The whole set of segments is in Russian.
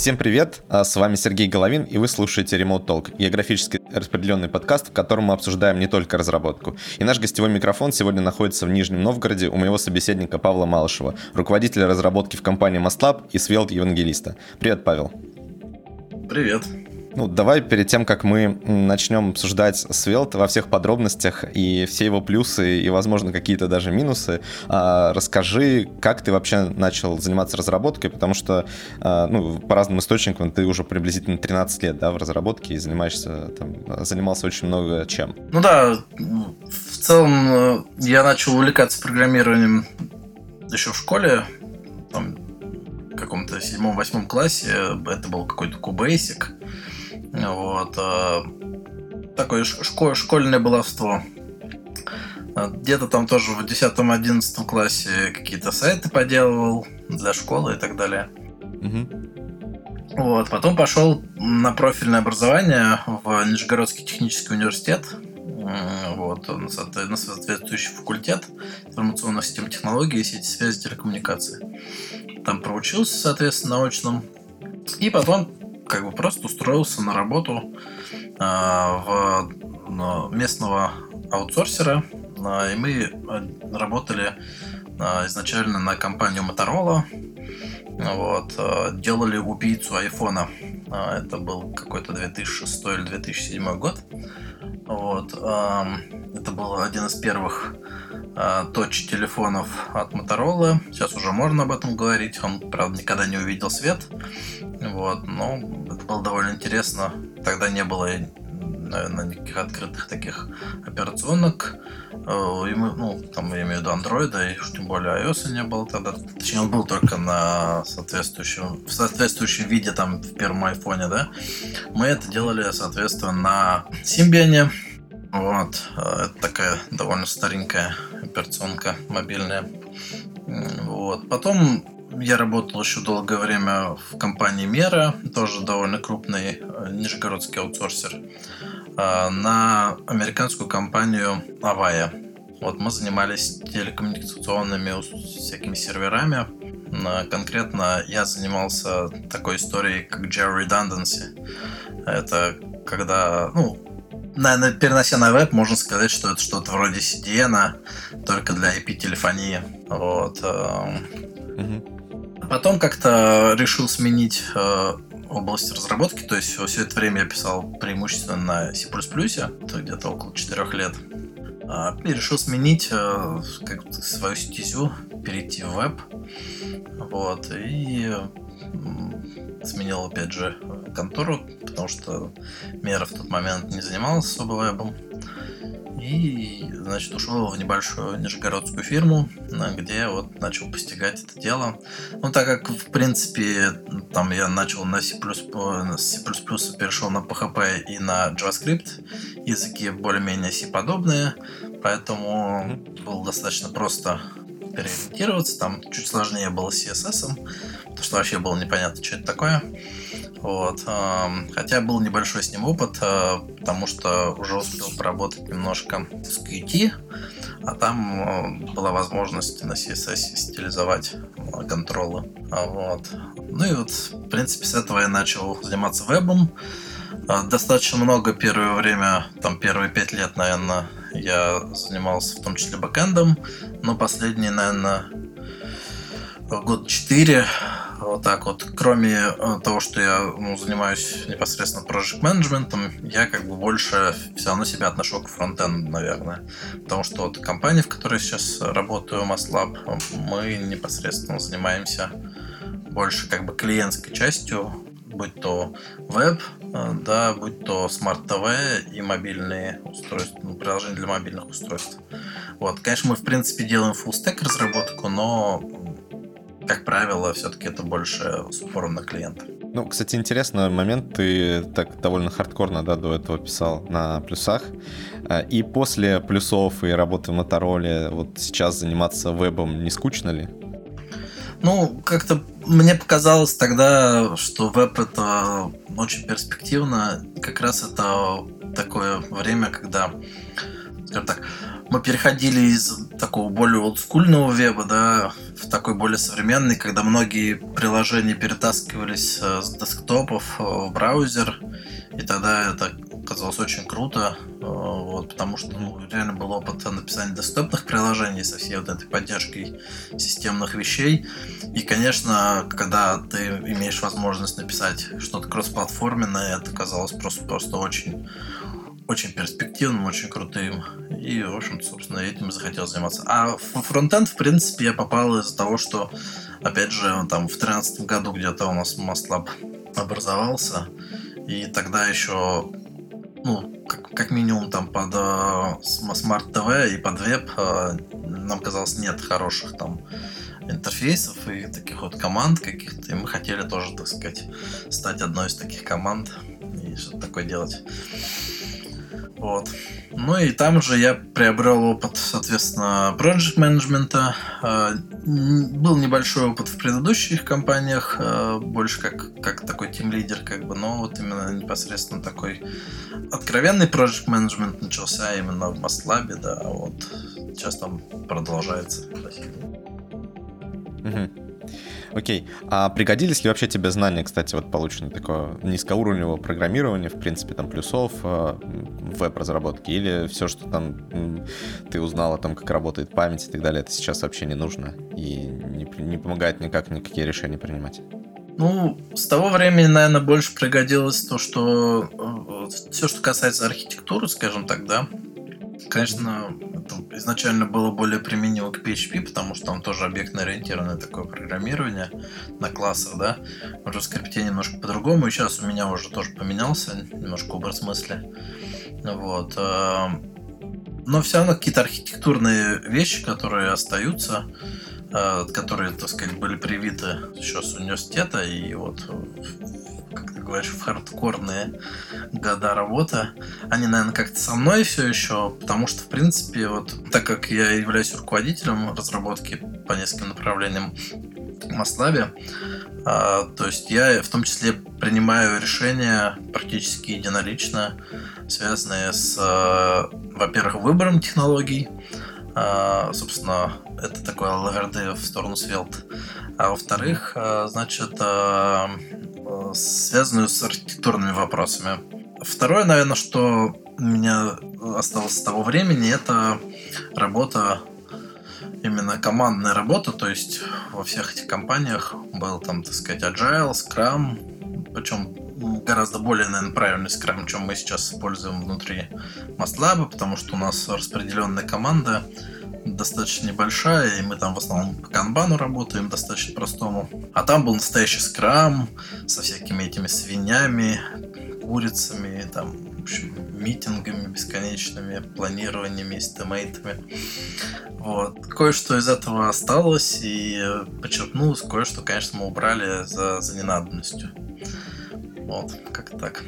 Всем привет, а, с вами Сергей Головин, и вы слушаете Remote Talk, географически распределенный подкаст, в котором мы обсуждаем не только разработку. И наш гостевой микрофон сегодня находится в Нижнем Новгороде у моего собеседника Павла Малышева, руководителя разработки в компании Mastlab и Svelte Евангелиста. Привет, Павел. Привет. Ну, давай перед тем, как мы начнем обсуждать Svelte во всех подробностях и все его плюсы и, возможно, какие-то даже минусы, а, расскажи, как ты вообще начал заниматься разработкой, потому что, а, ну, по разным источникам ты уже приблизительно 13 лет, да, в разработке и занимаешься, там, занимался очень много чем. Ну да, в целом э, я начал увлекаться программированием еще в школе, там, каком-то седьмом-восьмом классе, это был какой-то QBasic, вот. А, такое школь, школьное баловство. А, где-то там тоже в 10-11 классе какие-то сайты поделывал для школы и так далее. Угу. Вот. Потом пошел на профильное образование в Нижегородский технический университет. Вот, на соответствующий факультет информационных систем технологий, сети связи, телекоммуникации. Там проучился, соответственно, на очном. И потом как бы просто устроился на работу э, в местного аутсорсера, э, и мы э, работали э, изначально на компанию Motorola, вот, э, делали убийцу айфона. Э, это был какой-то 2006 или 2007 год. Вот, э, это был один из первых э, точ-телефонов от Motorola. Сейчас уже можно об этом говорить. Он, правда, никогда не увидел свет. Вот, но это было довольно интересно. Тогда не было, наверное, никаких открытых таких операционок. Э, и мы, ну, там я имею в виду андроида, и уж тем более iOS не было тогда. Точнее, он был только на соответствующем, в соответствующем виде, там, в первом айфоне, да. Мы это делали, соответственно, на Symbian. Вот. Э, это такая довольно старенькая операционка мобильная. Вот. Потом я работал еще долгое время в компании Мера, тоже довольно крупный э, нижегородский аутсорсер, э, на американскую компанию Avaya. Вот мы занимались телекоммуникационными всякими серверами. Конкретно я занимался такой историей, как Geo Redundancy. Это когда, ну, наверное, перенося на веб, можно сказать, что это что-то вроде CDN, только для IP-телефонии. Вот. Угу. Потом как-то решил сменить э, область разработки, то есть все это время я писал преимущественно на C++, это где-то около 4 лет. А, и решил сменить э, свою стезю, перейти в веб. Вот, и сменил опять же контору, потому что Мера в тот момент не занималась особо вебом. И, значит, ушел в небольшую нижегородскую фирму, где вот начал постигать это дело. Ну, так как, в принципе, там я начал на C++, C++ перешел на PHP и на JavaScript, языки более-менее C-подобные, поэтому было достаточно просто переориентироваться. Там чуть сложнее было с CSS, потому что вообще было непонятно, что это такое. Вот. Хотя был небольшой с ним опыт, а, потому что уже успел поработать немножко с Qt, а там а, была возможность на CSS стилизовать а, контролы. Вот. Ну и вот, в принципе, с этого я начал заниматься вебом. Достаточно много первое время, там первые пять лет, наверное, я занимался в том числе бэкэндом, но последние, наверное, год четыре вот так вот. Кроме э, того, что я ну, занимаюсь непосредственно project менеджментом, я как бы больше все равно себя отношу к фронтенду, наверное. Потому что вот компания, в которой сейчас работаю, MassLab, мы непосредственно занимаемся больше как бы клиентской частью, будь то веб, да, будь то smart TV и мобильные устройства, ну, приложения для мобильных устройств. Вот, конечно, мы в принципе делаем full stack разработку, но как правило, все-таки это больше с упором на клиента. Ну, кстати, интересный момент. Ты так довольно хардкорно да, до этого писал на плюсах. А, и после плюсов и работы в Мотороле вот сейчас заниматься вебом не скучно ли? Ну, как-то мне показалось тогда, что веб это очень перспективно. Как раз это такое время, когда, скажем так, мы переходили из такого более олдскульного веба, да, в такой более современный, когда многие приложения перетаскивались э, с десктопов э, в браузер, и тогда это казалось очень круто, э, вот, потому что ну, реально был опыт написания десктопных приложений со всей вот этой поддержкой системных вещей. И, конечно, когда ты имеешь возможность написать что-то кроссплатформенное, это казалось просто, просто очень очень перспективным, очень крутым. И, в общем собственно, этим захотел заниматься. А фронтенд, в принципе, я попал из-за того, что, опять же, там в 2013 году где-то у нас MastLab образовался. И тогда еще, ну, как, как минимум там под uh, Smart TV и под веб uh, нам казалось нет хороших там интерфейсов и таких вот команд каких-то. И мы хотели тоже, так сказать, стать одной из таких команд и что-то такое делать. Вот. Ну и там же я приобрел опыт, соответственно, project менеджмента. А, был небольшой опыт в предыдущих компаниях, а, больше как, как такой тим-лидер, как бы, но вот именно непосредственно такой откровенный project менеджмент начался именно в Мастлабе, да, вот сейчас там продолжается. Угу. Окей. А пригодились ли вообще тебе знания, кстати, вот полученные такое низкоуровневого программирования, в принципе, там плюсов, э, веб-разработки, или все, что там ты узнал о том, как работает память и так далее, это сейчас вообще не нужно и не, не помогает никак никакие решения принимать? Ну, с того времени, наверное, больше пригодилось то, что э, все, что касается архитектуры, скажем так, да, Конечно, изначально было более применимо к PHP, потому что там тоже объектно-ориентированное такое программирование на классах, да. В JavaScript немножко по-другому, и сейчас у меня уже тоже поменялся немножко образ смысле. Вот. Э, но все равно какие-то архитектурные вещи, которые остаются, э, которые, так сказать, были привиты еще с университета, и вот как ты говоришь, в хардкорные года работы. Они, наверное, как-то со мной все еще, потому что, в принципе, вот так как я являюсь руководителем разработки по нескольким направлениям в Маслабе, а, то есть я в том числе принимаю решения практически единолично, связанные с, а, во-первых, выбором технологий, а, собственно, это такое лаверды в сторону Svelte. А во-вторых, значит, связанную с архитектурными вопросами. Второе, наверное, что у меня осталось с того времени, это работа именно командная работа, то есть во всех этих компаниях был там, так сказать, Agile, Scrum, причем гораздо более, наверное, правильный Scrum, чем мы сейчас используем внутри MastLab, потому что у нас распределенная команда, достаточно небольшая, и мы там в основном по канбану работаем, достаточно простому. А там был настоящий скрам со всякими этими свинями, курицами, там, в общем, митингами бесконечными, планированиями, эстимейтами. Вот. Кое-что из этого осталось и подчеркнулось, кое-что, конечно, мы убрали за, за ненадобностью. Вот, как так.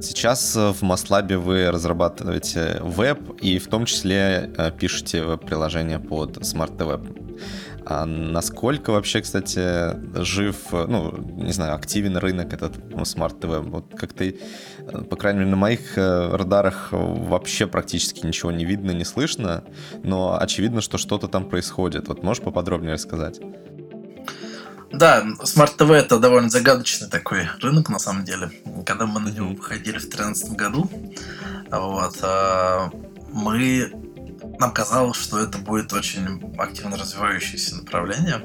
Сейчас э, в MastLab вы разрабатываете веб и в том числе э, пишете веб-приложение под Smart TV. А насколько вообще, кстати, жив, э, ну, не знаю, активен рынок этот ну, Smart TV? Вот как ты, по крайней мере, на моих радарах вообще практически ничего не видно, не слышно, но очевидно, что что-то там происходит. Вот можешь поподробнее рассказать? Да, Smart TV это довольно загадочный такой рынок на самом деле. Когда мы на него выходили в 2013 году, вот, а, мы нам казалось, что это будет очень активно развивающееся направление,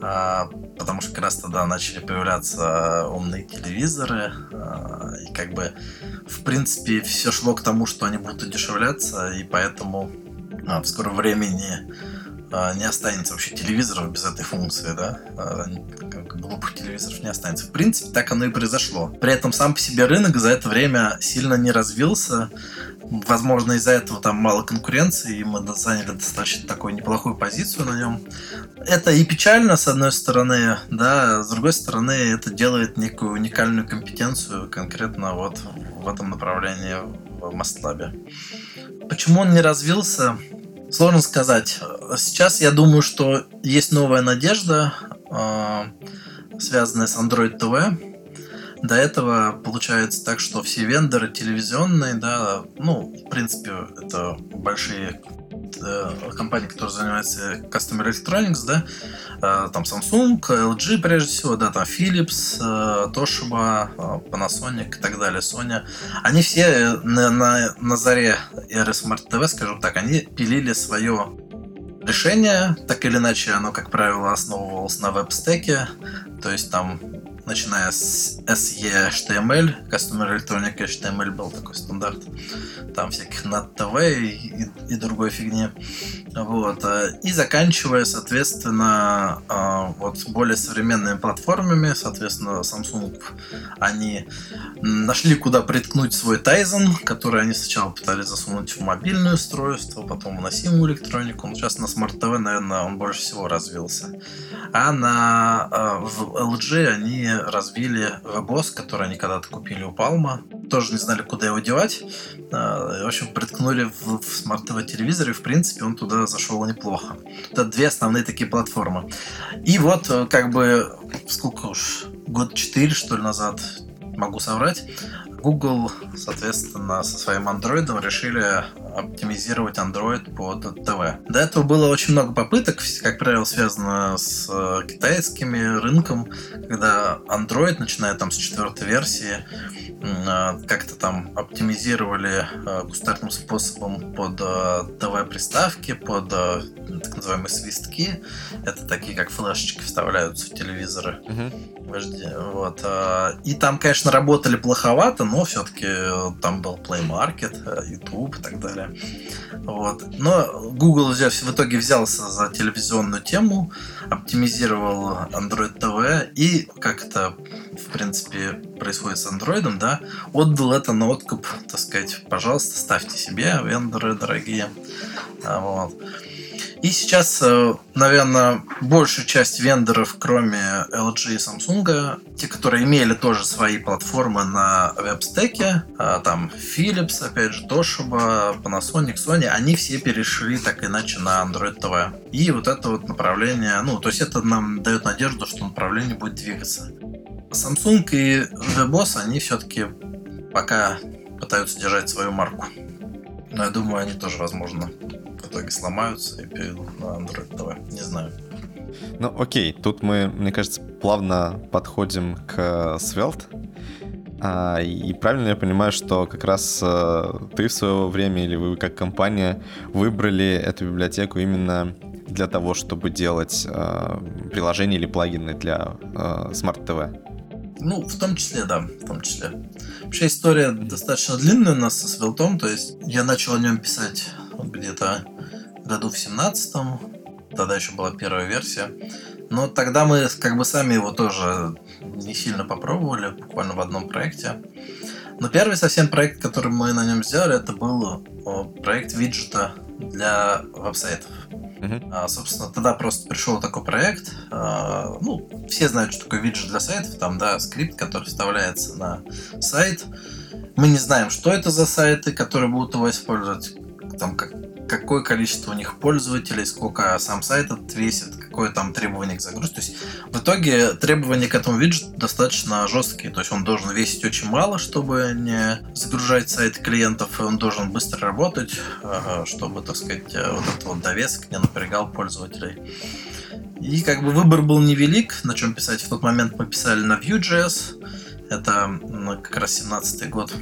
а, потому что как раз тогда начали появляться умные телевизоры, а, и как бы в принципе все шло к тому, что они будут удешевляться, и поэтому в скором времени не останется вообще телевизоров без этой функции, да, а, глупых телевизоров не останется. В принципе, так оно и произошло. При этом сам по себе рынок за это время сильно не развился. Возможно, из-за этого там мало конкуренции, и мы заняли достаточно такую неплохую позицию на нем. Это и печально, с одной стороны, да, с другой стороны, это делает некую уникальную компетенцию конкретно вот в этом направлении в Мастлабе. Почему он не развился? Сложно сказать. Сейчас я думаю, что есть новая надежда, а, связанная с Android TV. До этого получается так, что все вендоры телевизионные, да, ну, в принципе, это большие э, компании, которые занимаются Customer Electronics, да, э, там Samsung, LG прежде всего, да, там Philips, э, Toshiba, Panasonic и так далее, Sony, они все на, на, на заре эры Smart TV, скажем так, они пилили свое решение, так или иначе, оно, как правило, основывалось на веб-стеке, то есть там начиная с SE HTML, Customer Electronic HTML был такой стандарт, там всяких NAT-TV и, и, и другой фигни. Вот. Э, и заканчивая, соответственно, э, вот более современными платформами, соответственно, Samsung, они нашли, куда приткнуть свой Tizen, который они сначала пытались засунуть в мобильное устройство, потом в носимую электронику. Но сейчас на Smart TV, наверное, он больше всего развился. А на э, в LG они развили WebOS, который они когда-то купили у Palma. Тоже не знали, куда его девать. В общем, приткнули в, в TV телевизор, и в принципе он туда зашел неплохо. Это две основные такие платформы. И вот, э, как бы, сколько уж, год четыре, что ли, назад, могу соврать, Google, соответственно, со своим Android решили оптимизировать Android под ТВ. До этого было очень много попыток, как правило, связано с э, китайскими рынком, когда Android, начиная там с четвертой версии, э, как-то там оптимизировали э, кустарным способом под ТВ-приставки, под так называемые свистки. Это такие, как флешечки вставляются в телевизоры. Uh-huh. Вот. И там, конечно, работали плоховато, но все-таки там был Play Market, YouTube и так далее Вот. Но Google в итоге взялся за телевизионную тему, оптимизировал Android TV и, как это, в принципе, происходит с Android, да, отдал это на откуп, так сказать, пожалуйста, ставьте себе, вендоры дорогие. А, вот. И сейчас, э, наверное, большая часть вендоров, кроме LG и Samsung, те, которые имели тоже свои платформы на веб-стеке, а, там Philips, опять же, Toshiba, Panasonic, Sony, они все перешли так иначе на Android TV. И вот это вот направление, ну, то есть это нам дает надежду, что направление будет двигаться. Samsung и WebOS, они все-таки пока пытаются держать свою марку. Но я думаю, они тоже, возможно, итоге сломаются и перейдут на Android TV. Не знаю. Ну окей, тут мы, мне кажется, плавно подходим к Svelte. А, и правильно я понимаю, что как раз а, ты в свое время или вы как компания выбрали эту библиотеку именно для того, чтобы делать а, приложения или плагины для а, Smart TV? Ну, в том числе, да, в том числе. Вообще история достаточно длинная у нас со Svelte, то есть я начал о нем писать где-то году в семнадцатом, тогда еще была первая версия. Но тогда мы как бы сами его тоже не сильно попробовали, буквально в одном проекте. Но первый совсем проект, который мы на нем сделали, это был проект виджета для веб-сайтов. Uh-huh. А, собственно, тогда просто пришел такой проект. А, ну, все знают, что такое виджет для сайтов. Там, да, скрипт, который вставляется на сайт. Мы не знаем, что это за сайты, которые будут его использовать. Там как какое количество у них пользователей, сколько сам сайт весит, какое там требование к загрузке. То есть в итоге требования к этому виджету достаточно жесткие. То есть он должен весить очень мало, чтобы не загружать сайт клиентов, и он должен быстро работать, чтобы, так сказать, вот этот вот довесок не напрягал пользователей. И как бы выбор был невелик, на чем писать. В тот момент мы писали на Vue.js. Это как раз 17 год.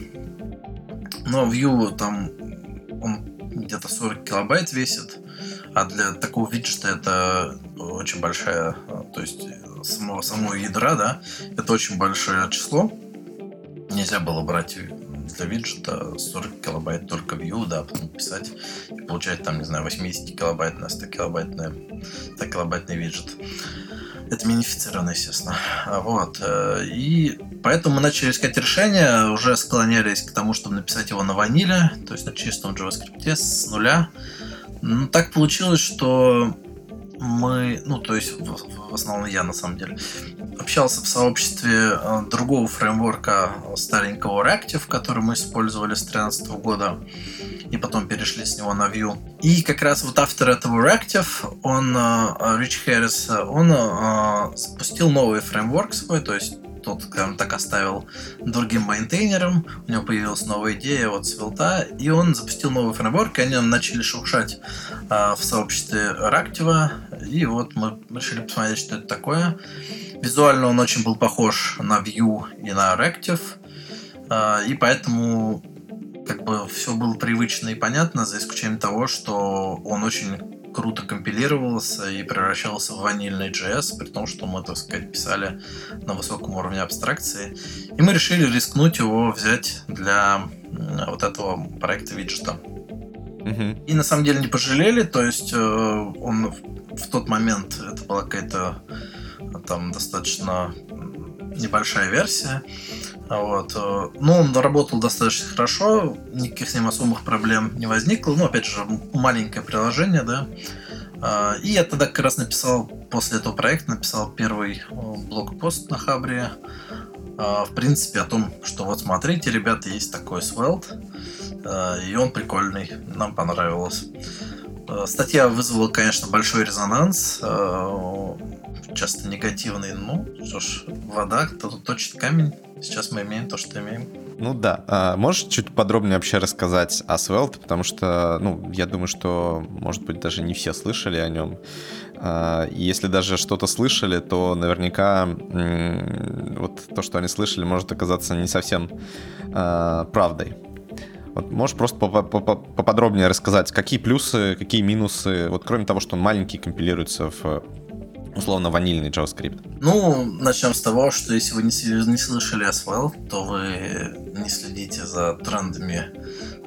Но Vue там он где-то 40 килобайт весит, а для такого виджета это очень большая, то есть самого, самого ядра, да, это очень большое число. Нельзя было брать для виджета 40 килобайт только view, да, потом писать и получать там, не знаю, 80 килобайт на 100 килобайтный, 100 килобайтный виджет. Это минифицированно, естественно. Вот. Э, и поэтому мы начали искать решение, уже склонялись к тому, чтобы написать его на ваниле, то есть на чистом JavaScript с нуля. Ну, так получилось, что мы, ну, то есть, в, в основном я на самом деле, общался в сообществе э, другого фреймворка старенького Reactive, который мы использовали с 2013 года и потом перешли с него на Vue. И как раз вот автор этого Reactive, он, э, Хэррис, он э, запустил новый фреймворк свой, то есть тот, скажем так, оставил другим майнтейнерам, у него появилась новая идея вот свилта, и он запустил новый фреймворк, и они начали шуршать э, в сообществе Рактива, и вот мы решили посмотреть, что это такое. Визуально он очень был похож на Vue и на Reactive, э, и поэтому как бы все было привычно и понятно, за исключением того, что он очень круто компилировался и превращался в ванильный JS, при том, что мы, так сказать, писали на высоком уровне абстракции. И мы решили рискнуть его взять для вот этого проекта виджета. И на самом деле не пожалели, то есть э, он в тот момент, это была какая-то там достаточно небольшая версия, вот. Э, ну, он работал достаточно хорошо, никаких с ним особых проблем не возникло. Ну, опять же, маленькое приложение, да. А, и я тогда как раз написал, после этого проекта, написал первый э, блокпост на Хабре. А, в принципе, о том, что вот смотрите, ребята, есть такой Svelte, э, и он прикольный, нам понравилось. Статья вызвала, конечно, большой резонанс, часто негативный. Ну, что ж, вода, кто-то точит камень. Сейчас мы имеем то, что имеем. Ну да. А, можешь чуть подробнее вообще рассказать о Svelte, потому что, ну, я думаю, что, может быть, даже не все слышали о нем. А, если даже что-то слышали, то наверняка вот то, что они слышали, может оказаться не совсем а, правдой. Вот можешь просто поподробнее рассказать, какие плюсы, какие минусы, вот кроме того, что он маленький, компилируется в условно ванильный JavaScript? Ну, начнем с того, что если вы не, не слышали Aswell, то вы не следите за трендами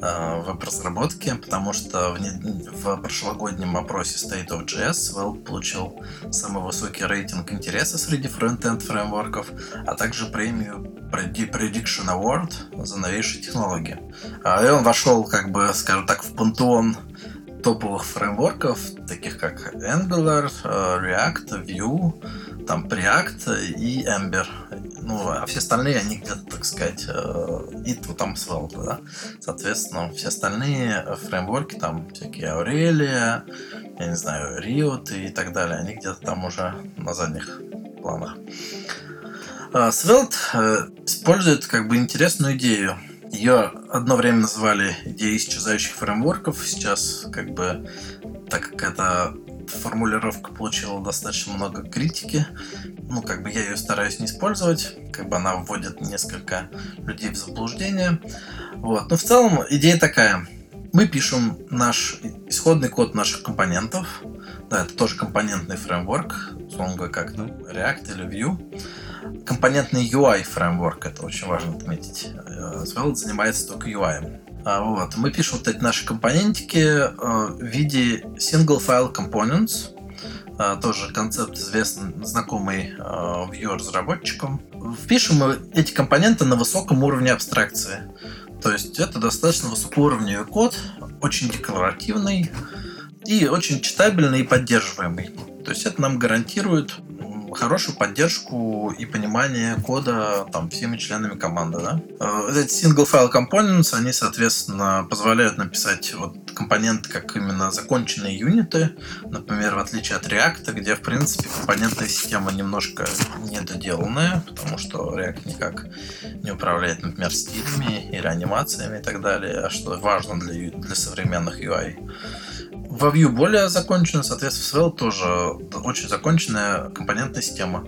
э, веб-разработки, потому что в, в прошлогоднем опросе State of JS Swell получил самый высокий рейтинг интереса среди фронтенд фреймворков, а также премию Prediction Award за новейшие технологии. А, и он вошел, как бы, скажем так, в пантеон топовых фреймворков, таких как Angular, э, React, Vue, там Preact и Ember. Ну, а все остальные, они где-то, так сказать, э, и там Svelte, да. Соответственно, все остальные фреймворки, там всякие Aurelia, я не знаю, Riot и так далее, они где-то там уже на задних планах. Э, Svelte использует как бы интересную идею – ее одно время называли идеей исчезающих фреймворков. Сейчас, как бы, так как эта формулировка получила достаточно много критики, ну, как бы я ее стараюсь не использовать, как бы она вводит несколько людей в заблуждение. Вот. Но в целом идея такая. Мы пишем наш исходный код наших компонентов. Да, это тоже компонентный фреймворк, условно как React или Vue компонентный UI фреймворк, это очень важно отметить. Svelte занимается только UI. А, вот. Мы пишем вот эти наши компонентики э, в виде single file components. А, тоже концепт известный, знакомый э, Vue разработчикам. Впишем мы эти компоненты на высоком уровне абстракции. То есть это достаточно высокоуровневый код, очень декларативный и очень читабельный и поддерживаемый. То есть это нам гарантирует хорошую поддержку и понимание кода там всеми членами команды, да. Э, эти single file components, они, соответственно, позволяют написать вот компоненты как именно законченные юниты, например, в отличие от React, где, в принципе, компонентная система немножко недоделанная, потому что React никак не управляет, например, стилями или анимациями и так далее, а что важно для, для современных UI. Во Vue более закончена, соответственно, в Svelte тоже очень законченная компонентная система.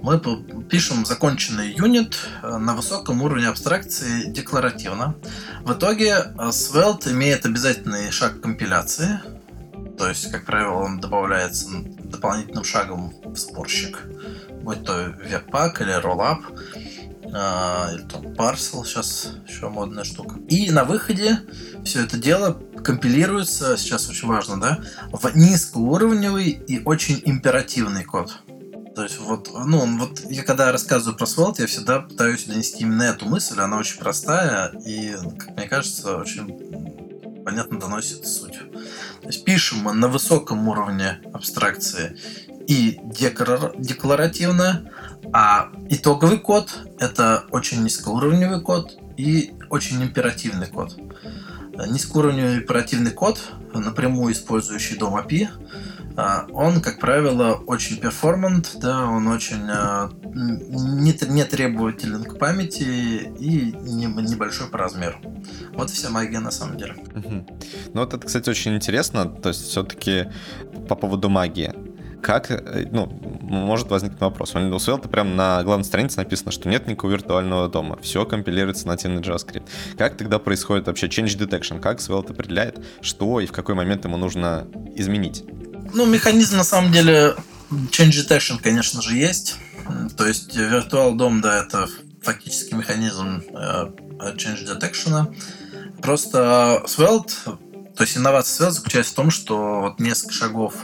Мы пишем законченный юнит э, на высоком уровне абстракции декларативно. В итоге э, Svelte имеет обязательный шаг компиляции, то есть, как правило, он добавляется дополнительным шагом в сборщик, будь то Webpack или Rollup, или там Parcel, сейчас еще модная штука. И на выходе все это дело компилируется, сейчас очень важно, да, в низкоуровневый и очень императивный код. То есть вот, ну, вот я когда рассказываю про Svelte, я всегда пытаюсь донести именно эту мысль, она очень простая и, как мне кажется, очень понятно доносит суть. То есть пишем мы на высоком уровне абстракции и декларативно, а итоговый код это очень низкоуровневый код и очень императивный код. Низкоуровневый оперативный код, напрямую использующий дом API, а, он, как правило, очень перформант, да, он очень а, не, не требователен к памяти и не, небольшой по размеру. Вот вся магия на самом деле. Ну вот это, кстати, очень интересно, то есть все-таки по поводу магии как, э, ну, может возникнуть вопрос. У Svelte прям на главной странице написано, что нет никакого виртуального дома, все компилируется на нативный JavaScript. Как тогда происходит вообще change detection? Как Svelte определяет, что и в какой момент ему нужно изменить? Ну, механизм на самом деле change detection, конечно же, есть. То есть Virtual DOM, да, это фактически механизм э, change detection. Просто Svelte, то есть инновация Svelte заключается в том, что вот несколько шагов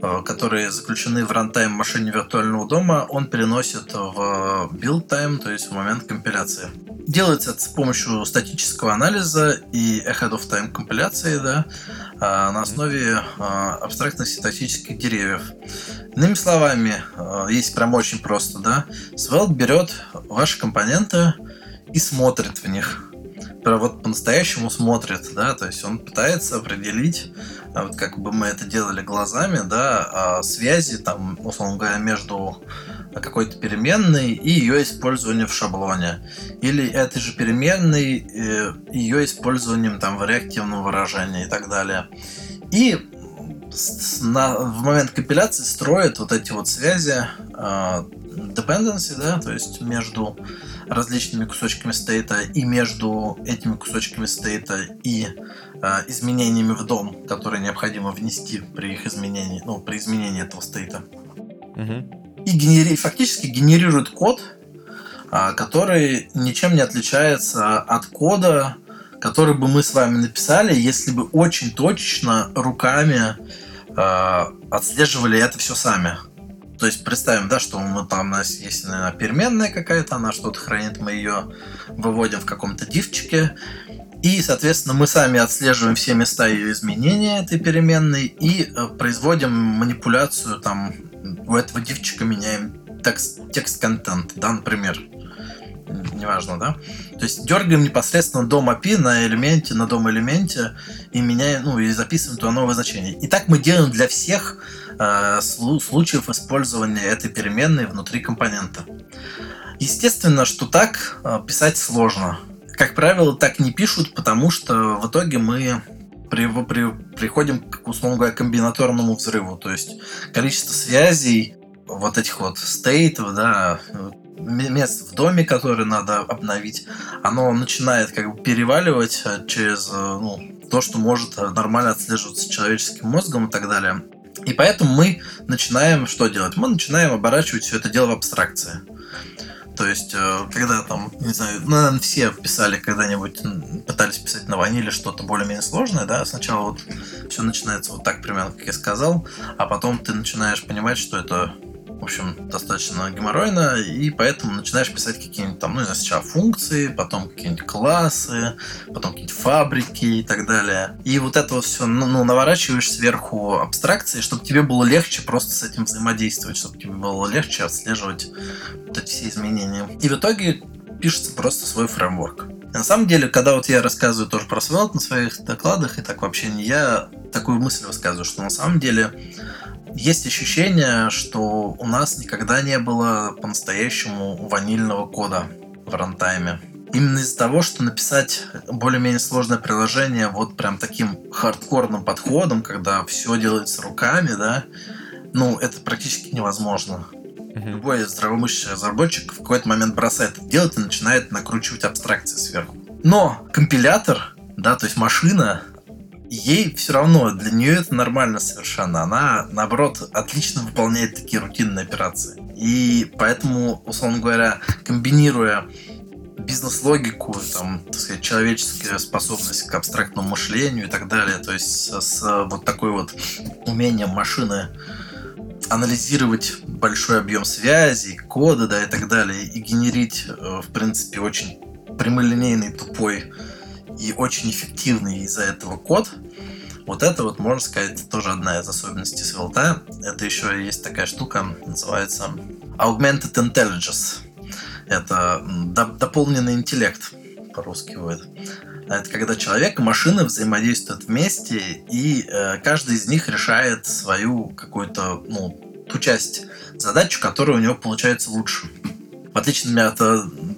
которые заключены в рантайм машине виртуального дома, он переносит в build time, то есть в момент компиляции. Делается это с помощью статического анализа и ahead of time компиляции, да, э, на основе э, абстрактных синтаксических деревьев. Иными словами, есть прям очень просто, да, Svelte берет ваши компоненты и смотрит в них прям вот по-настоящему смотрит, да, то есть он пытается определить, а вот как бы мы это делали глазами, да, а связи там, условно говоря, между какой-то переменной и ее использованием в шаблоне. Или этой же переменной э, ее использованием там в реактивном выражении и так далее. И на, в момент компиляции строит вот эти вот связи э, dependency, да, то есть между различными кусочками стейта и между этими кусочками стейта и э, изменениями в дом, которые необходимо внести при их изменении, ну, при изменении этого стейта. Угу. И генери... фактически генерирует код, э, который ничем не отличается от кода, который бы мы с вами написали, если бы очень точечно руками э, отслеживали это все сами. То есть представим, да, что мы там у нас есть наверное, переменная какая-то, она что-то хранит, мы ее выводим в каком-то дивчике, и, соответственно, мы сами отслеживаем все места ее изменения этой переменной и э, производим манипуляцию там у этого дивчика меняем текст, текст-контент, да, например. Неважно, да? То есть дергаем непосредственно дом API на элементе, на дом элементе и меняем, ну, и записываем туда новое значение. И так мы делаем для всех Э, случаев использования этой переменной внутри компонента. Естественно, что так э, писать сложно. Как правило, так не пишут, потому что в итоге мы при, при, приходим к, условно говоря, комбинаторному взрыву. То есть количество связей, вот этих вот стейтов, да, мест в доме, которые надо обновить, оно начинает как бы переваливать через э, ну, то, что может нормально отслеживаться человеческим мозгом и так далее. И поэтому мы начинаем что делать? Мы начинаем оборачивать все это дело в абстракции. То есть, э, когда там, не знаю, ну, наверное, все писали когда-нибудь, пытались писать на ваниле что-то более-менее сложное, да, сначала вот все начинается вот так примерно, как я сказал, а потом ты начинаешь понимать, что это в общем, достаточно геморройно, и поэтому начинаешь писать какие-нибудь там, ну, не знаю, сначала функции, потом какие-нибудь классы, потом какие-нибудь фабрики и так далее. И вот это вот все, ну, ну, наворачиваешь сверху абстракции, чтобы тебе было легче просто с этим взаимодействовать, чтобы тебе было легче отслеживать вот эти все изменения. И в итоге пишется просто свой фреймворк. на самом деле, когда вот я рассказываю тоже про Svelte на своих докладах, и так вообще не я такую мысль высказываю, что на самом деле есть ощущение, что у нас никогда не было по-настоящему ванильного кода в рантайме. Именно из-за того, что написать более-менее сложное приложение вот прям таким хардкорным подходом, когда все делается руками, да, ну, это практически невозможно. Uh-huh. Любой здравомыслящий разработчик в какой-то момент бросает это делать и начинает накручивать абстракции сверху. Но компилятор, да, то есть машина, ей все равно, для нее это нормально совершенно. Она, наоборот, отлично выполняет такие рутинные операции. И поэтому, условно говоря, комбинируя бизнес-логику, там, так сказать, человеческая способность к абстрактному мышлению и так далее, то есть с, вот такой вот умением машины анализировать большой объем связей, кода, да, и так далее, и генерить, э, в принципе, очень прямолинейный, тупой и очень эффективный из-за этого код. Вот это вот, можно сказать, тоже одна из особенностей Svelte. Это еще есть такая штука, называется Augmented Intelligence. Это дополненный интеллект, по-русски будет. Это когда человек и машина взаимодействуют вместе, и э, каждый из них решает свою какую-то, ну, ту часть задачу, которая у него получается лучше. В отличие от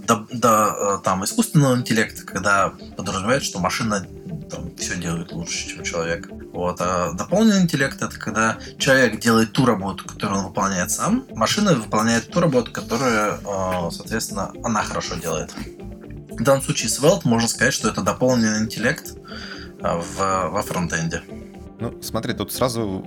до, до, там, искусственного интеллекта, когда подразумевает, что машина там, все делает лучше, чем человек. Вот. А дополненный интеллект это когда человек делает ту работу, которую он выполняет сам, машина выполняет ту работу, которую, э, соответственно, она хорошо делает. В данном случае с Weld можно сказать, что это дополненный интеллект э, в, во фронтенде. Ну, смотри, тут сразу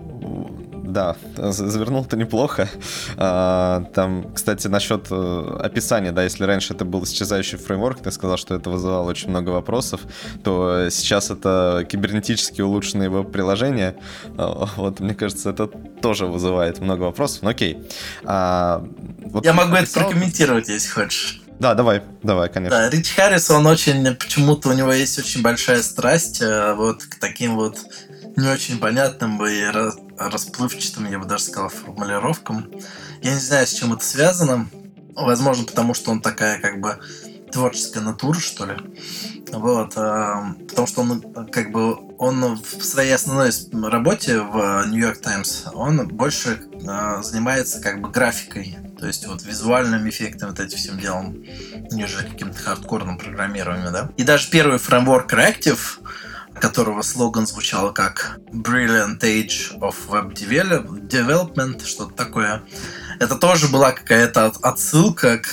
да, завернул ты неплохо. А, там, кстати, насчет э, описания, да, если раньше это был исчезающий фреймворк, ты сказал, что это вызывало очень много вопросов, то сейчас это кибернетически улучшенные веб-приложения. А, вот, мне кажется, это тоже вызывает много вопросов, но окей. А, вот Я могу это прокомментировать, если хочешь. Да, давай, давай, конечно. Да, Рич Харрис, он очень, почему-то у него есть очень большая страсть э, вот к таким вот не очень понятным и расплывчатым, я бы даже сказал, формулировкам. Я не знаю, с чем это связано. Возможно, потому что он такая как бы творческая натура, что ли. Вот, э, потому что он как бы он в своей основной работе в York Times он больше э, занимается как бы графикой, то есть вот визуальным эффектом, вот этим всем делом, нежели каким-то хардкорным программированием, да. И даже первый фреймворк Reactive которого слоган звучал как Brilliant Age of Web Development, что-то такое. Это тоже была какая-то отсылка к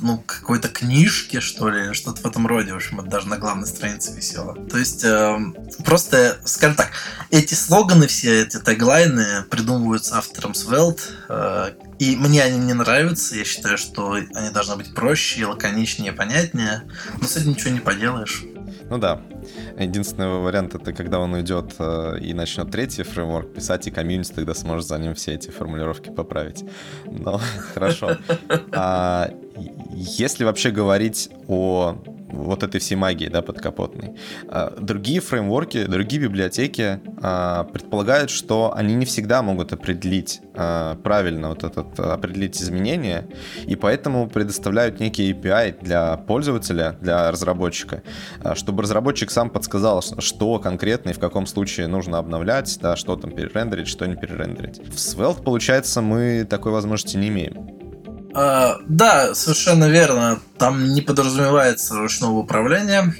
ну, какой-то книжке, что ли, что-то в этом роде. В общем, это даже на главной странице висело. То есть, э, просто, скажем так, эти слоганы все, эти теглайны придумываются автором Svelte, э, и мне они не нравятся. Я считаю, что они должны быть проще, лаконичнее, понятнее. Но с этим ничего не поделаешь. Ну да. Единственный вариант это когда он уйдет э, и начнет третий фреймворк писать, и комьюнити тогда сможет за ним все эти формулировки поправить. Но хорошо. А если вообще говорить о вот этой всей магии, да, подкапотной. А, другие фреймворки, другие библиотеки а, предполагают, что они не всегда могут определить а, правильно вот этот, определить изменения, и поэтому предоставляют некий API для пользователя, для разработчика, чтобы разработчик сам подсказал, что конкретно и в каком случае нужно обновлять, да, что там перерендерить, что не перерендерить. В Svelte, получается, мы такой возможности не имеем. Uh, да, совершенно верно. Там не подразумевается ручного управления.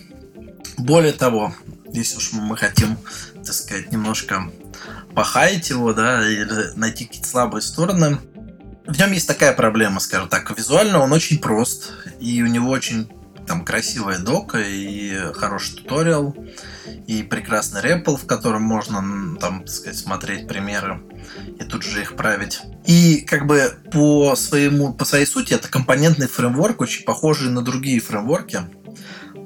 Более того, если уж мы хотим, так сказать, немножко похаять его, да, или найти какие-то слабые стороны, в нем есть такая проблема, скажем так. Визуально он очень прост, и у него очень там красивая дока и хороший туториал, и прекрасный репл, в котором можно там, так сказать, смотреть примеры и тут же их править. И как бы по, своему, по своей сути это компонентный фреймворк, очень похожий на другие фреймворки.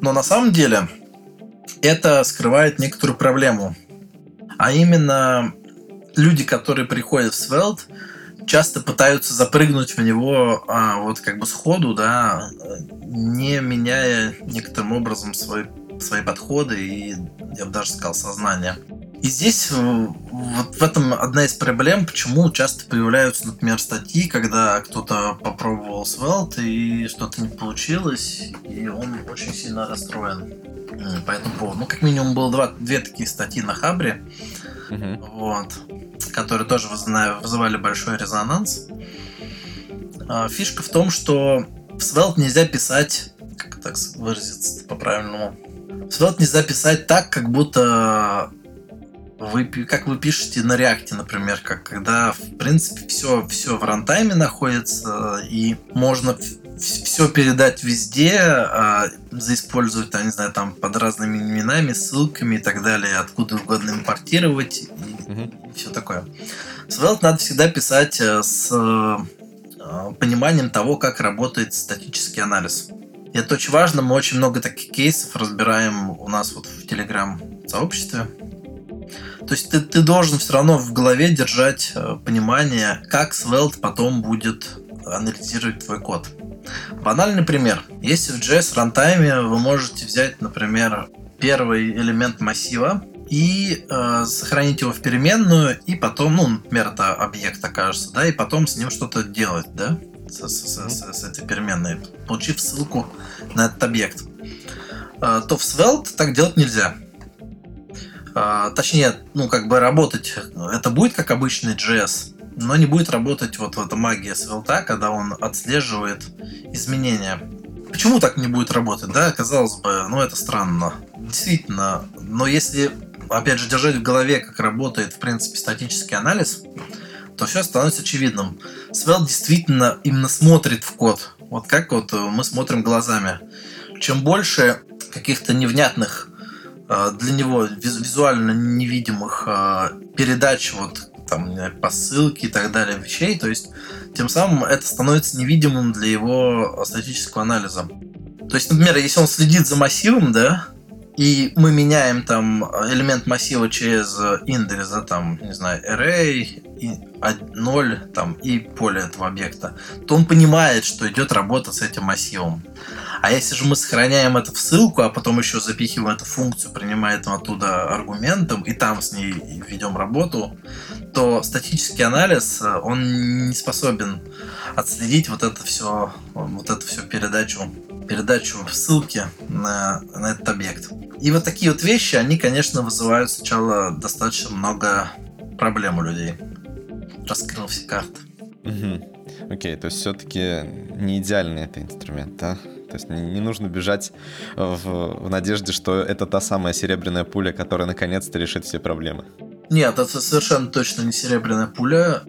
Но на самом деле это скрывает некоторую проблему. А именно люди, которые приходят в Svelte, часто пытаются запрыгнуть в него а, вот как бы сходу, да, не меняя некоторым образом свои, свои подходы и, я бы даже сказал, сознание. И здесь э, вот в этом одна из проблем, почему часто появляются, например, статьи, когда кто-то попробовал Svelte и что-то не получилось, и он очень сильно расстроен по этому поводу. Ну, как минимум, было два, две такие статьи на Хабре, uh-huh. вот, которые тоже вызывали большой резонанс. А, фишка в том, что в Svelte нельзя писать, как так выразиться по-правильному, в Svelte нельзя писать так, как будто вы, как вы пишете на реакте, например, как когда, в принципе, все, все в рантайме находится, и можно все передать везде, а, заиспользовать, там, не знаю, там под разными именами, ссылками и так далее, откуда угодно импортировать и, mm-hmm. и все такое. Svelte надо всегда писать э, с э, пониманием того, как работает статический анализ. И это очень важно, мы очень много таких кейсов разбираем у нас вот в Telegram сообществе. То есть ты, ты должен все равно в голове держать э, понимание, как Svelte потом будет анализировать твой код. Банальный пример. Если в JS рантайме вы можете взять, например, первый элемент массива и э, сохранить его в переменную, и потом, ну, например, это объект окажется, да, и потом с ним что-то делать, да, с, с, с, с, этой переменной, получив ссылку на этот объект. а, то в Svelte так делать нельзя. А, точнее, ну, как бы работать, это будет как обычный JS, но не будет работать вот эта магия Svelte, когда он отслеживает изменения. Почему так не будет работать, да? Казалось бы, ну, это странно. Действительно, но если, опять же, держать в голове, как работает, в принципе, статический анализ, то все становится очевидным. Svelte действительно именно смотрит в код. Вот как вот мы смотрим глазами. Чем больше каких-то невнятных для него визуально невидимых а, передач, вот там посылки и так далее вещей, то есть тем самым это становится невидимым для его статического анализа. То есть, например, если он следит за массивом, да, и мы меняем там элемент массива через индекс, да, там, не знаю, array, 0 там, и поле этого объекта, то он понимает, что идет работа с этим массивом. А если же мы сохраняем это в ссылку, а потом еще запихиваем эту функцию, принимаем оттуда аргументом, и там с ней ведем работу, то статический анализ, он не способен отследить вот это все, вот эту всю передачу, передачу ссылки на, на этот объект. И вот такие вот вещи, они, конечно, вызывают сначала достаточно много проблем у людей. Раскрыл все карты. Угу. Окей, то есть все-таки не идеальный это инструмент, да? То есть не, нужно бежать в, в надежде, что это та самая серебряная пуля, которая наконец-то решит все проблемы. Нет, это совершенно точно не серебряная пуля.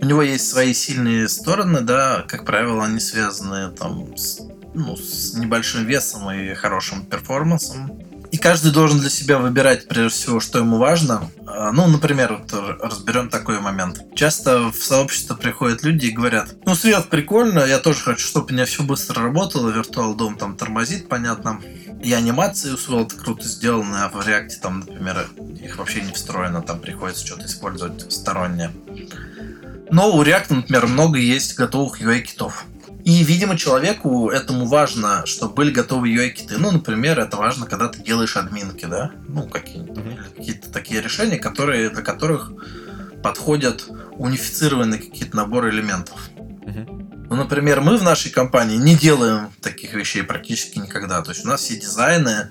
У него есть свои сильные стороны, да, как правило, они связаны там с, ну, с небольшим весом и хорошим перформансом. И каждый должен для себя выбирать, прежде всего, что ему важно. А, ну, например, вот разберем такой момент. Часто в сообщество приходят люди и говорят, ну, свет прикольно, я тоже хочу, чтобы у меня все быстро работало, виртуал дом там тормозит, понятно. И анимации у Svelte круто сделаны, а в React там, например, их вообще не встроено, там приходится что-то использовать стороннее. Но у React, например, много есть готовых UI-китов. И, видимо, человеку этому важно, чтобы были готовы UI-киты. Ну, например, это важно, когда ты делаешь админки, да? Ну, какие-то, mm-hmm. какие-то такие решения, которые, для которых подходят унифицированные какие-то наборы элементов. Mm-hmm. Ну, например, мы в нашей компании не делаем таких вещей практически никогда. То есть у нас все дизайны,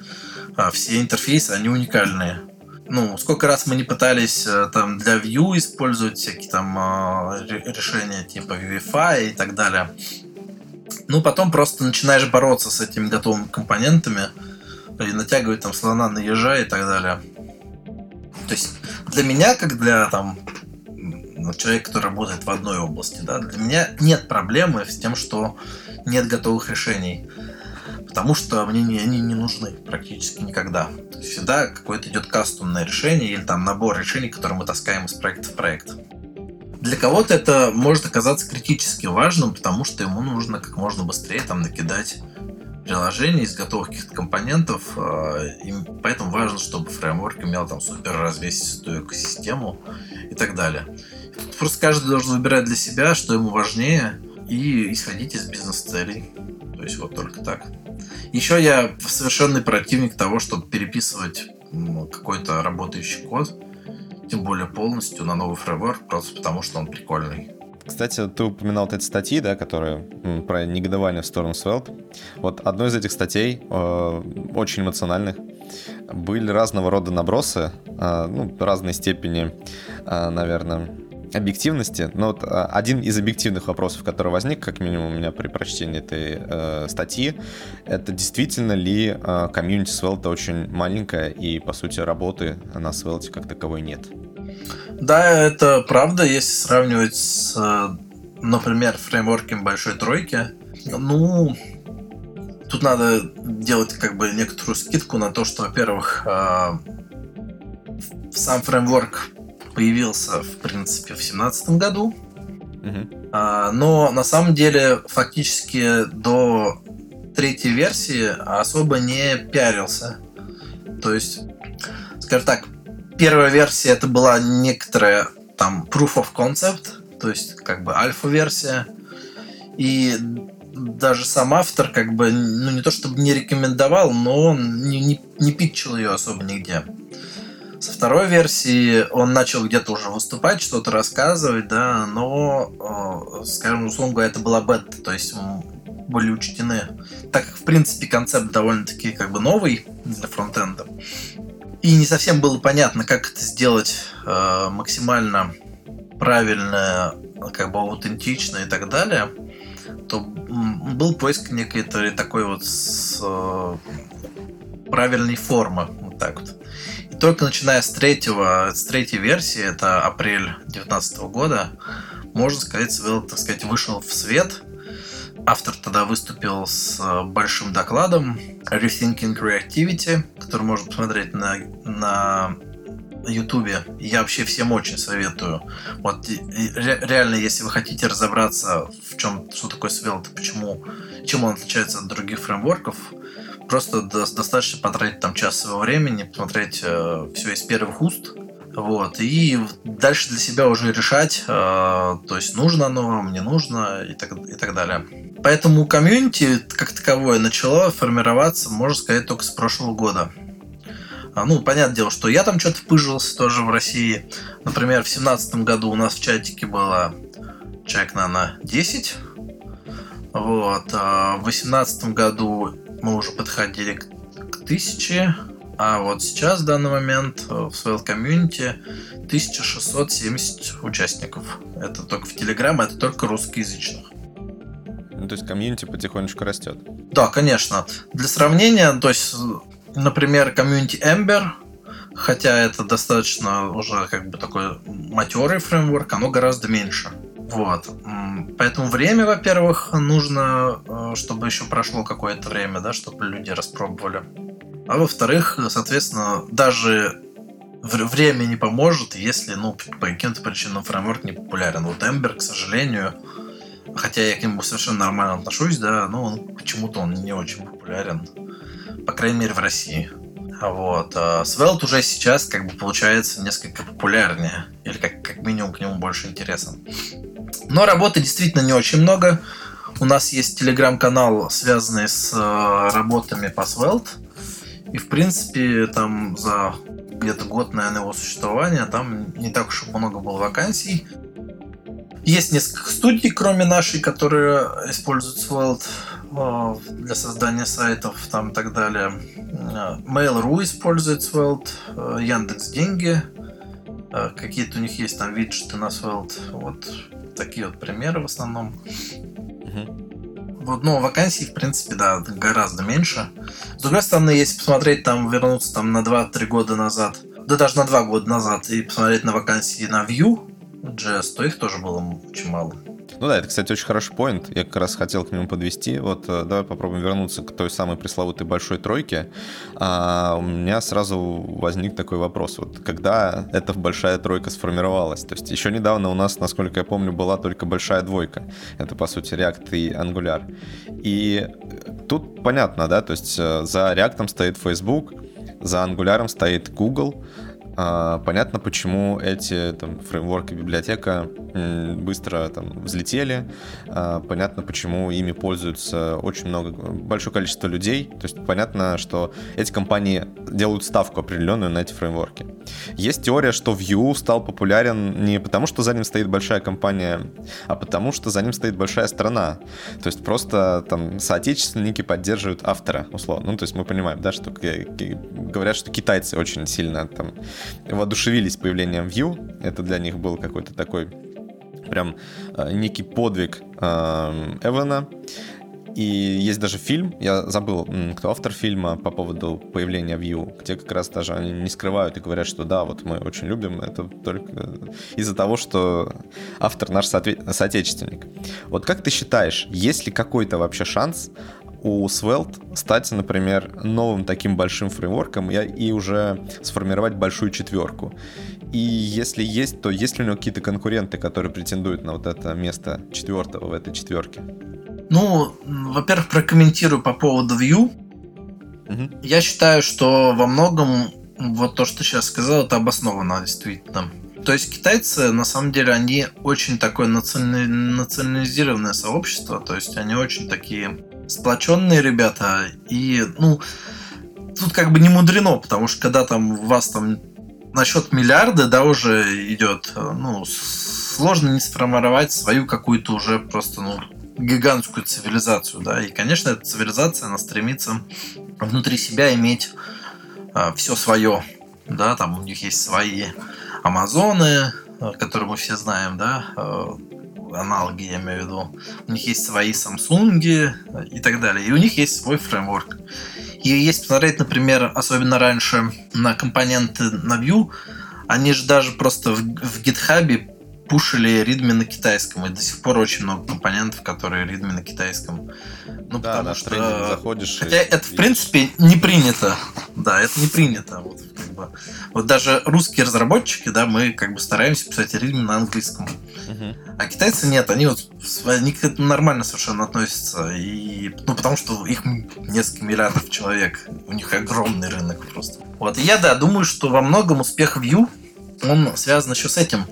а, все интерфейсы, они уникальные. Ну, сколько раз мы не пытались э, там для Vue использовать всякие там а, решения типа Vivify и так далее. Ну, потом просто начинаешь бороться с этими готовыми компонентами и натягивать там слона на ежа и так далее. То есть для меня, как для там ну, человека, который работает в одной области, да, для меня нет проблемы с тем, что нет готовых решений. Потому что мне не, они не нужны практически никогда. Всегда какое-то идет кастомное решение или там набор решений, которые мы таскаем из проекта в проект. Для кого-то это может оказаться критически важным, потому что ему нужно как можно быстрее там накидать приложение из готовых каких-то компонентов, а, и поэтому важно, чтобы фреймворк имел там супер развесистую экосистему и так далее. Просто каждый должен выбирать для себя, что ему важнее, и исходить из бизнес-целей. То есть вот только так. Еще я совершенный противник того, чтобы переписывать какой-то работающий код тем более полностью на новый фреймворк, просто потому что он прикольный. Кстати, ты упоминал вот эти статьи, да, которые про негодование в сторону Svelte. Вот одной из этих статей, э, очень эмоциональных, были разного рода набросы, э, ну, разной степени, э, наверное, объективности. Но вот а, один из объективных вопросов, который возник, как минимум у меня при прочтении этой э, статьи, это действительно ли э, комьюнити Svelte очень маленькая и, по сути, работы на Svelte как таковой нет? Да, это правда, если сравнивать с, например, фреймворком большой тройки. Ну, тут надо делать как бы некоторую скидку на то, что, во-первых, э, сам фреймворк появился, в принципе, в 2017 году. Uh-huh. А, но на самом деле фактически до третьей версии особо не пиарился. То есть, скажем так, первая версия это была некоторая там proof of concept, то есть как бы альфа-версия. И даже сам автор как бы, ну не то чтобы не рекомендовал, но он не, не, не питчил ее особо нигде. Со второй версии он начал где-то уже выступать, что-то рассказывать, да, но, э, скажем, условно говоря, это была бета, то есть были учтены. Так как, в принципе, концепт довольно-таки как бы новый для фронтенда. И не совсем было понятно, как это сделать э, максимально правильно, как бы аутентично и так далее, то был поиск некой такой вот с, э, правильной формы. Вот так вот. Только начиная с третьего, с третьей версии, это апрель 2019 года, можно сказать, Svelte, так сказать, вышел в свет. Автор тогда выступил с большим докладом Rethinking Creativity, который можно посмотреть на, на Ютубе. Я вообще всем очень советую. Вот ре, реально, если вы хотите разобраться в чем, что такое Svelte, почему, чем он отличается от других фреймворков, просто до, достаточно потратить там час своего времени, посмотреть э, все из первых уст, вот, и дальше для себя уже решать, э, то есть нужно оно вам, не нужно и так, и так далее. Поэтому комьюнити как таковое начало формироваться, можно сказать, только с прошлого года. А, ну, понятное дело, что я там что-то впыжился тоже в России. Например, в семнадцатом году у нас в чатике было человек, наверное, 10. Вот. А в восемнадцатом году мы уже подходили к, к тысяче, а вот сейчас в данный момент э, в Swell Community 1670 участников. Это только в Telegram, это только русскоязычных. Ну, то есть комьюнити потихонечку растет. Да, конечно. Для сравнения, то есть, например, комьюнити Ember, хотя это достаточно уже как бы такой матерый фреймворк, оно гораздо меньше. Вот. Поэтому время, во-первых, нужно, э, чтобы еще прошло какое-то время, да, чтобы люди распробовали. А во-вторых, соответственно, даже время не поможет, если, ну, по каким-то причинам фреймворк не популярен. Вот Ember, к сожалению, хотя я к нему совершенно нормально отношусь, да, но он, почему-то он не очень популярен. По крайней мере, в России. Вот. А Svelte уже сейчас, как бы, получается несколько популярнее. Или как, как минимум к нему больше интереса. Но работы действительно не очень много. У нас есть телеграм-канал, связанный с э, работами по Svelte. И, в принципе, там за где-то год, наверное, его существования, там не так уж много было вакансий. Есть несколько студий, кроме нашей, которые используют Svelte э, для создания сайтов там и так далее. Э, Mail.ru использует Svelte, Яндекс Деньги, какие-то у них есть там виджеты на Svelte. Вот такие вот примеры в основном. Вот, ну, вакансий, в принципе, да, гораздо меньше. С другой стороны, если посмотреть, там, вернуться там на 2-3 года назад, да даже на 2 года назад, и посмотреть на вакансии на Vue, JS, то их тоже было очень мало. Ну да, это, кстати, очень хороший поинт. Я как раз хотел к нему подвести. Вот э, давай попробуем вернуться к той самой пресловутой большой тройке. А, у меня сразу возник такой вопрос. Вот когда эта большая тройка сформировалась? То есть еще недавно у нас, насколько я помню, была только большая двойка. Это, по сути, React и Angular. И тут понятно, да, то есть э, за React стоит Facebook, за Angular стоит Google, а, понятно, почему эти там, фреймворки библиотека быстро там, взлетели. А, понятно, почему ими пользуются очень много, большое количество людей. То есть понятно, что эти компании делают ставку определенную на эти фреймворки. Есть теория, что Vue стал популярен не потому, что за ним стоит большая компания, а потому, что за ним стоит большая страна. То есть просто там соотечественники поддерживают автора, условно. Ну, то есть мы понимаем, да, что говорят, что китайцы очень сильно там воодушевились появлением Vue. Это для них был какой-то такой прям э, некий подвиг э, Эвана. И есть даже фильм, я забыл, кто автор фильма по поводу появления Vue, где как раз даже они не скрывают и говорят, что да, вот мы очень любим это только из-за того, что автор наш соотечественник. Вот как ты считаешь, есть ли какой-то вообще шанс у Svelte стать, например, новым таким большим фреймворком и, уже сформировать большую четверку. И если есть, то есть ли у него какие-то конкуренты, которые претендуют на вот это место четвертого в этой четверке? Ну, во-первых, прокомментирую по поводу Vue. Угу. Я считаю, что во многом вот то, что сейчас сказал, это обосновано действительно. То есть китайцы, на самом деле, они очень такое национализированное сообщество, то есть они очень такие сплоченные ребята, и, ну, тут как бы не мудрено, потому что когда там у вас там насчет миллиарда, да, уже идет, ну, сложно не сформировать свою какую-то уже просто, ну, гигантскую цивилизацию, да, и, конечно, эта цивилизация, она стремится внутри себя иметь э, все свое, да, там у них есть свои Амазоны, э, которые мы все знаем, да, э, аналоги, я имею в виду. У них есть свои Samsung и так далее. И у них есть свой фреймворк. И если посмотреть, например, особенно раньше на компоненты на Vue, они же даже просто в, в GitHub пушили ритми на китайском, и до сих пор очень много компонентов, которые ритми на китайском. Ну, да, потому что... заходишь Хотя это, видишь. в принципе, не принято. Да, это не принято. Вот, как бы. вот даже русские разработчики, да, мы как бы стараемся писать ритми на английском. Угу. А китайцы нет, они вот они к этому нормально совершенно относятся. И, ну, потому что их несколько миллиардов человек. У них огромный рынок просто. Вот. И я, да, думаю, что во многом успех Vue он связан еще с этим.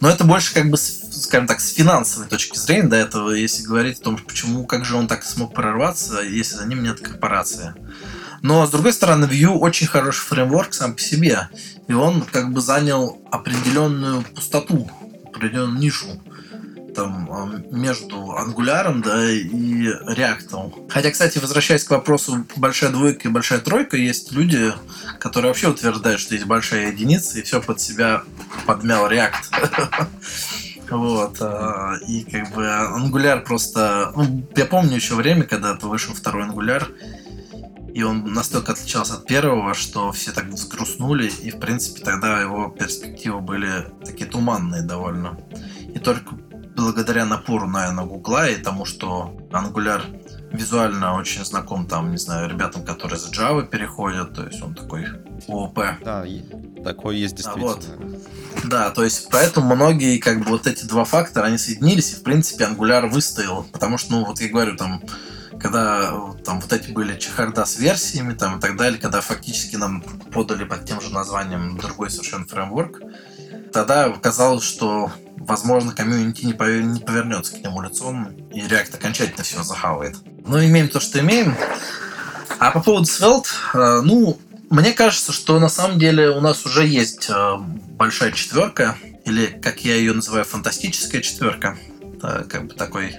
Но это больше как бы, скажем так, с финансовой точки зрения до этого, если говорить о том, почему, как же он так смог прорваться, если за ним нет корпорации. Но, с другой стороны, Vue очень хороший фреймворк сам по себе. И он как бы занял определенную пустоту, определенную нишу там а, между Angular да, и React. Хотя, кстати, возвращаясь к вопросу большая двойка и большая тройка, есть люди, которые вообще утверждают, что есть большая единица, и все под себя подмял React. Вот. А, и как бы Angular просто... Ну, я помню еще время, когда вышел второй Angular, и он настолько отличался от первого, что все так взгрустнули, и, в принципе, тогда его перспективы были такие туманные довольно. И только благодаря напору, наверное, Гугла и тому, что Angular визуально очень знаком там, не знаю, ребятам, которые с Java переходят, то есть он такой ООП. Да, такой есть действительно. А вот. Да, то есть поэтому многие, как бы, вот эти два фактора, они соединились, и, в принципе, Angular выстоял, потому что, ну, вот я говорю, там, когда там вот эти были чехарда с версиями там и так далее, когда фактически нам подали под тем же названием другой совершенно фреймворк, тогда казалось, что возможно, комьюнити не, повер... не повернется к нему лицом, и React окончательно все захавает. Но имеем то, что имеем. А по поводу Svelte, э, ну, мне кажется, что на самом деле у нас уже есть э, большая четверка, или, как я ее называю, фантастическая четверка. Это как бы такой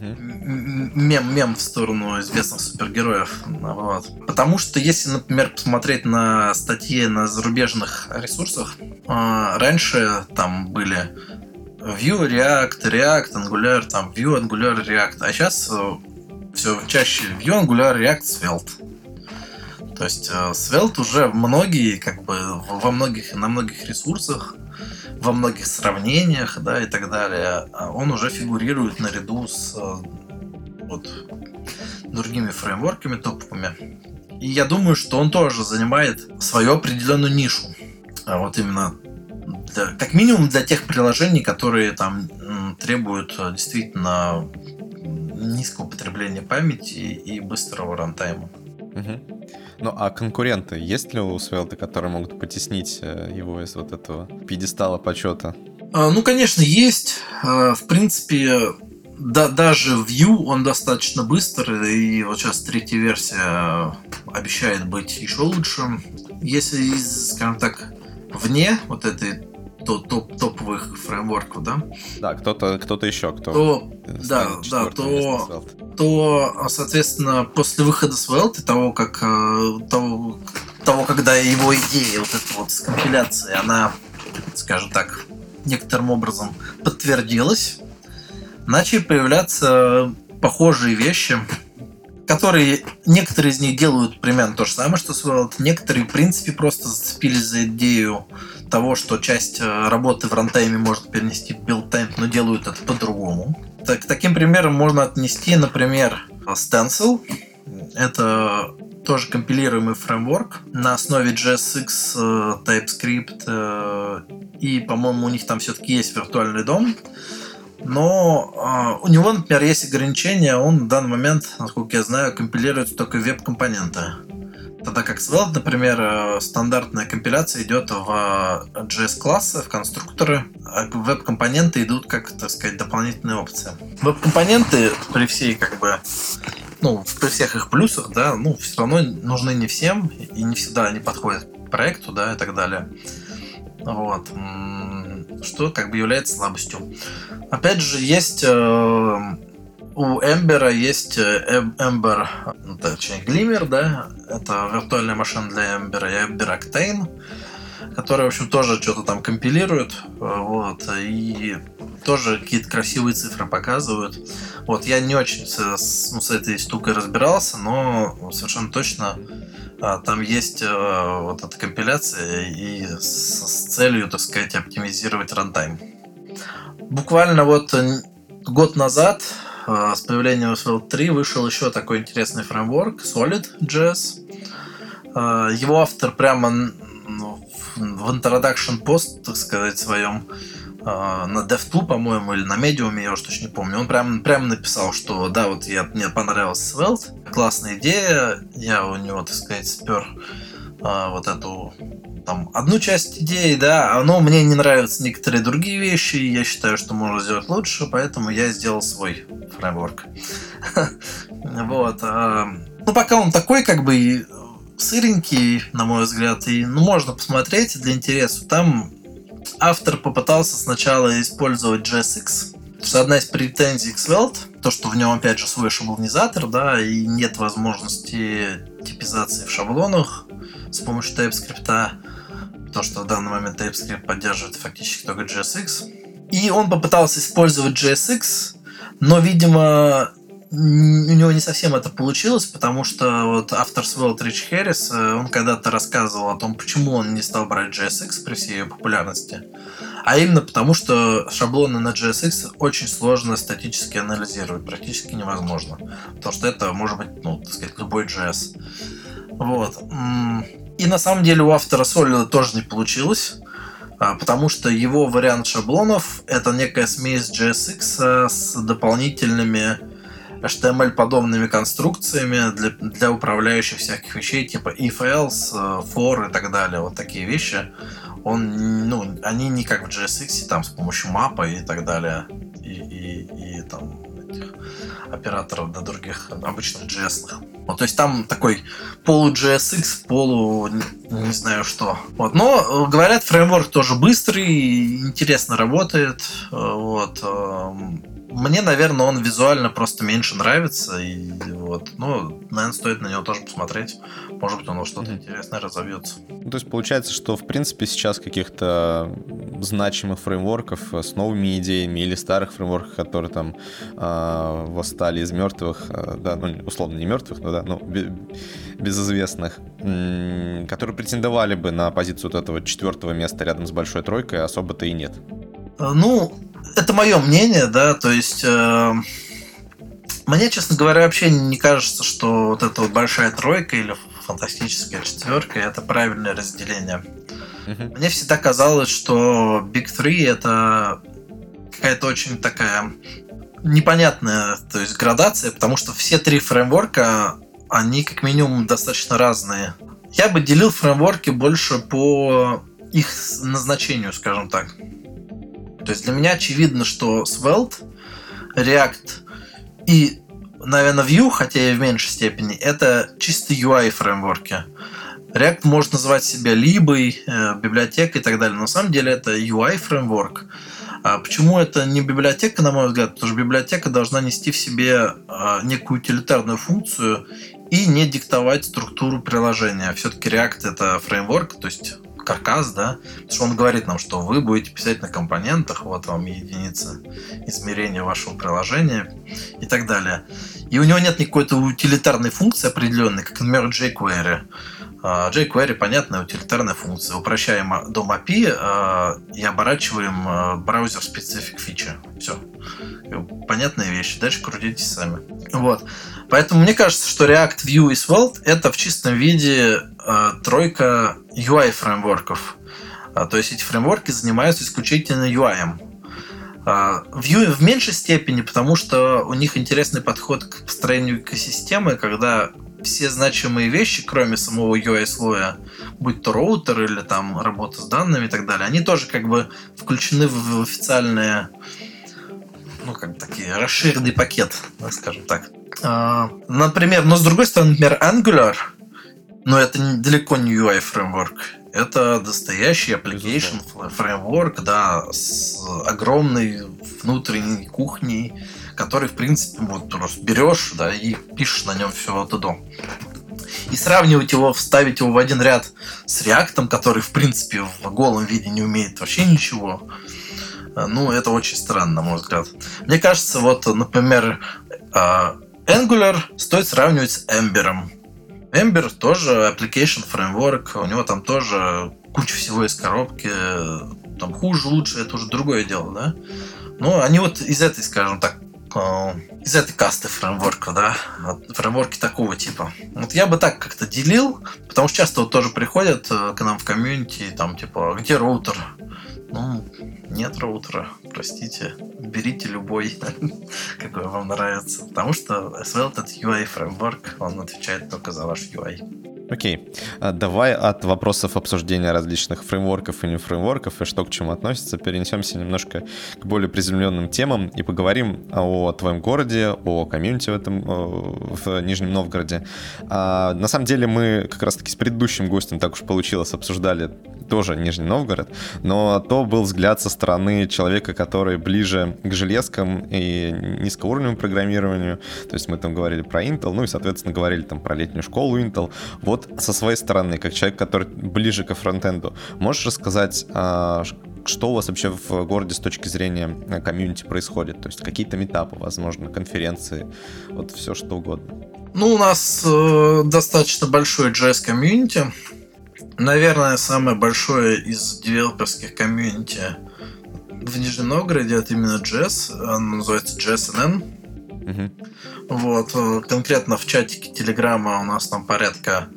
мем, мем в сторону известных супергероев. Вот. Потому что если, например, посмотреть на статьи на зарубежных ресурсах, э, раньше там были Vue, React, React, Angular, там Vue, Angular, React. А сейчас э, все чаще Vue, Angular, React, Svelte. То есть э, Svelte уже многие, как бы, во многих, на многих ресурсах, во многих сравнениях, да, и так далее, а он уже фигурирует наряду с э, вот, другими фреймворками топовыми. И я думаю, что он тоже занимает свою определенную нишу. А вот именно для, как минимум для тех приложений, которые там требуют э, действительно низкого потребления памяти и быстрого рантайма. Угу. Ну а конкуренты есть ли у Svelte, которые могут потеснить э, его из вот этого пьедестала почета? А, ну, конечно, есть. А, в принципе, да, даже Vue он достаточно быстрый, и вот сейчас третья версия обещает быть еще лучше. Если, скажем так, вне вот этой топ, топовых фреймворков, да? Да, кто-то кто еще, кто то, да, да, то, то, соответственно, после выхода Svelte, того, как э, того, того, когда его идея, вот эта вот с компиляцией, она, скажем так, некоторым образом подтвердилась, начали появляться похожие вещи, которые некоторые из них делают примерно то же самое, что Svelte, некоторые, в принципе, просто зацепились за идею того, что часть э, работы в рантайме может перенести в build time, но делают это по-другому. Так, таким примером можно отнести, например, Stencil. Это тоже компилируемый фреймворк на основе JSX, э, TypeScript, э, и, по-моему, у них там все-таки есть виртуальный DOM. Но э, у него, например, есть ограничения, он в данный момент, насколько я знаю, компилирует только веб-компоненты. Тогда как Svelte, например, э, стандартная компиляция идет в JS-классы, в конструкторы, а веб-компоненты идут как, так сказать, дополнительные опции. Веб-компоненты при всей, как бы, ну, при всех их плюсах, да, ну, все равно нужны не всем, и не всегда они подходят проекту, да, и так далее. Вот. Что как бы является слабостью. Опять же, есть э, у Ember есть э, Ember, ну, точнее, Glimmer, да, это виртуальная машина для Ember, и Ember Octane, которая, в общем, тоже что-то там компилирует, вот, и тоже какие-то красивые цифры показывают. Вот, я не очень с, ну, с этой штукой разбирался, но совершенно точно а, там есть а, вот эта компиляция и с, с целью, так сказать, оптимизировать рантайм. Буквально вот год назад с появлением Svelte 3 вышел еще такой интересный фреймворк Solid.js. Его автор прямо ну, в introduction post, так сказать, своем на DevTool, по-моему, или на Medium, я уж точно не помню. Он прям, прям написал, что да, вот я, мне понравился Svelte, классная идея, я у него, так сказать, спер вот эту там одну часть идеи, да, но мне не нравятся некоторые другие вещи, я считаю, что можно сделать лучше, поэтому я сделал свой фреймворк. Вот. А, ну, пока он такой, как бы, сыренький, на мой взгляд, и ну, можно посмотреть для интереса. Там автор попытался сначала использовать JSX. одна из претензий к Svelte, то, что в нем опять же свой шаблонизатор, да, и нет возможности типизации в шаблонах с помощью TypeScript, то, что в данный момент TypeScript поддерживает фактически только JSX. И он попытался использовать JSX, но, видимо, у него не совсем это получилось, потому что вот автор Свелл Рич Хэррис, он когда-то рассказывал о том, почему он не стал брать JSX при всей ее популярности. А именно потому, что шаблоны на JSX очень сложно статически анализировать, практически невозможно. Потому что это может быть, ну, так сказать, любой JS. Вот. И на самом деле у автора Solid тоже не получилось. А, потому что его вариант шаблонов это некая смесь JSX с дополнительными HTML-подобными конструкциями для, для управляющих всяких вещей, типа if, else, for и так далее. Вот такие вещи. Он, ну, они не как в JSX, там с помощью мапа и так далее. И, и, и там этих операторов до других обычных JS. Вот, то есть там такой полу JSX, полу не знаю что. Вот. Но, говорят, фреймворк тоже быстрый, интересно работает. Вот. Эм, мне, наверное, он визуально просто меньше нравится. И вот, ну, наверное, стоит на него тоже посмотреть. Может быть, он что-то интересное разовьется. Ну, то есть получается, что в принципе сейчас каких-то значимых фреймворков с новыми идеями или старых фреймворков, которые там э, восстали из мертвых, э, да, ну, условно не мертвых, но да, ну, безызвестных, которые претендовали бы на позицию вот этого четвертого места рядом с большой тройкой, особо-то и нет. Ну, это мое мнение, да, то есть э, мне, честно говоря, вообще не кажется, что вот эта вот большая тройка или фантастическая четверка это правильное разделение. Uh-huh. Мне всегда казалось, что Big Three это какая-то очень такая непонятная, то есть градация, потому что все три фреймворка, они как минимум достаточно разные. Я бы делил фреймворки больше по их назначению, скажем так. То есть для меня очевидно, что Svelte, React и, наверное, Vue, хотя и в меньшей степени, это чисто UI фреймворки. React может называть себя либой, э, библиотекой и так далее. Но на самом деле это UI фреймворк. А почему это не библиотека, на мой взгляд? Потому что библиотека должна нести в себе э, некую утилитарную функцию и не диктовать структуру приложения. Все-таки React это фреймворк, то есть каркас, да, потому что он говорит нам, что вы будете писать на компонентах, вот вам единица измерения вашего приложения и так далее. И у него нет никакой-то утилитарной функции определенной, как, например, jQuery. А, jQuery понятная утилитарная функция. Упрощаем дом API а, и оборачиваем а, браузер специфик фичи. Все. Понятные вещи. Дальше крутите сами. Вот. Поэтому мне кажется, что React, Vue и Svelte это в чистом виде э, тройка UI фреймворков. А, то есть эти фреймворки занимаются исключительно UI. А, Vue в меньшей степени, потому что у них интересный подход к построению экосистемы, когда все значимые вещи, кроме самого UI-слоя, будь то роутер или там работа с данными и так далее, они тоже как бы включены в официальные ну, как такие, расширенный пакет, скажем так. А, например, но с другой стороны, например, Angular, но это далеко не UI фреймворк. Это настоящий application фреймворк, да, с огромной внутренней кухней, который, в принципе, вот просто берешь, да, и пишешь на нем все вот до. И сравнивать его, вставить его в один ряд с реактом, который, в принципе, в голом виде не умеет вообще ничего, ну, это очень странно, на мой взгляд. Мне кажется, вот, например, э, Angular стоит сравнивать с Ember. Ember тоже application framework, у него там тоже куча всего из коробки, там хуже, лучше, это уже другое дело, да? Но они вот из этой, скажем так, э, из этой касты фреймворка, да, фреймворки такого типа. Вот я бы так как-то делил, потому что часто вот тоже приходят э, к нам в комьюнити, там типа, где роутер? Ну, нет роутера, простите. Берите любой, какой вам нравится. Потому что Svelte это UI фреймворк, он отвечает только за ваш UI. Окей. А давай от вопросов обсуждения различных фреймворков и не фреймворков и что к чему относится, перенесемся немножко к более приземленным темам и поговорим о твоем городе, о комьюнити в этом в Нижнем Новгороде. А, на самом деле мы как раз-таки с предыдущим гостем так уж получилось обсуждали тоже Нижний Новгород, но то был взгляд со стороны человека, который ближе к железкам и низкоуровневому программированию. То есть мы там говорили про Intel, ну и, соответственно, говорили там про летнюю школу Intel. Вот со своей стороны, как человек, который ближе к фронтенду, можешь рассказать, а, что у вас вообще в городе с точки зрения э, комьюнити происходит? То есть какие-то метапы, возможно, конференции, вот все что угодно. Ну, у нас э, достаточно большой JS комьюнити. Наверное, самое большое из девелоперских комьюнити в Нижнем Новгороде это именно JS. Оно называется JSNN. Угу. Вот. Э, конкретно в чатике Телеграма у нас там порядка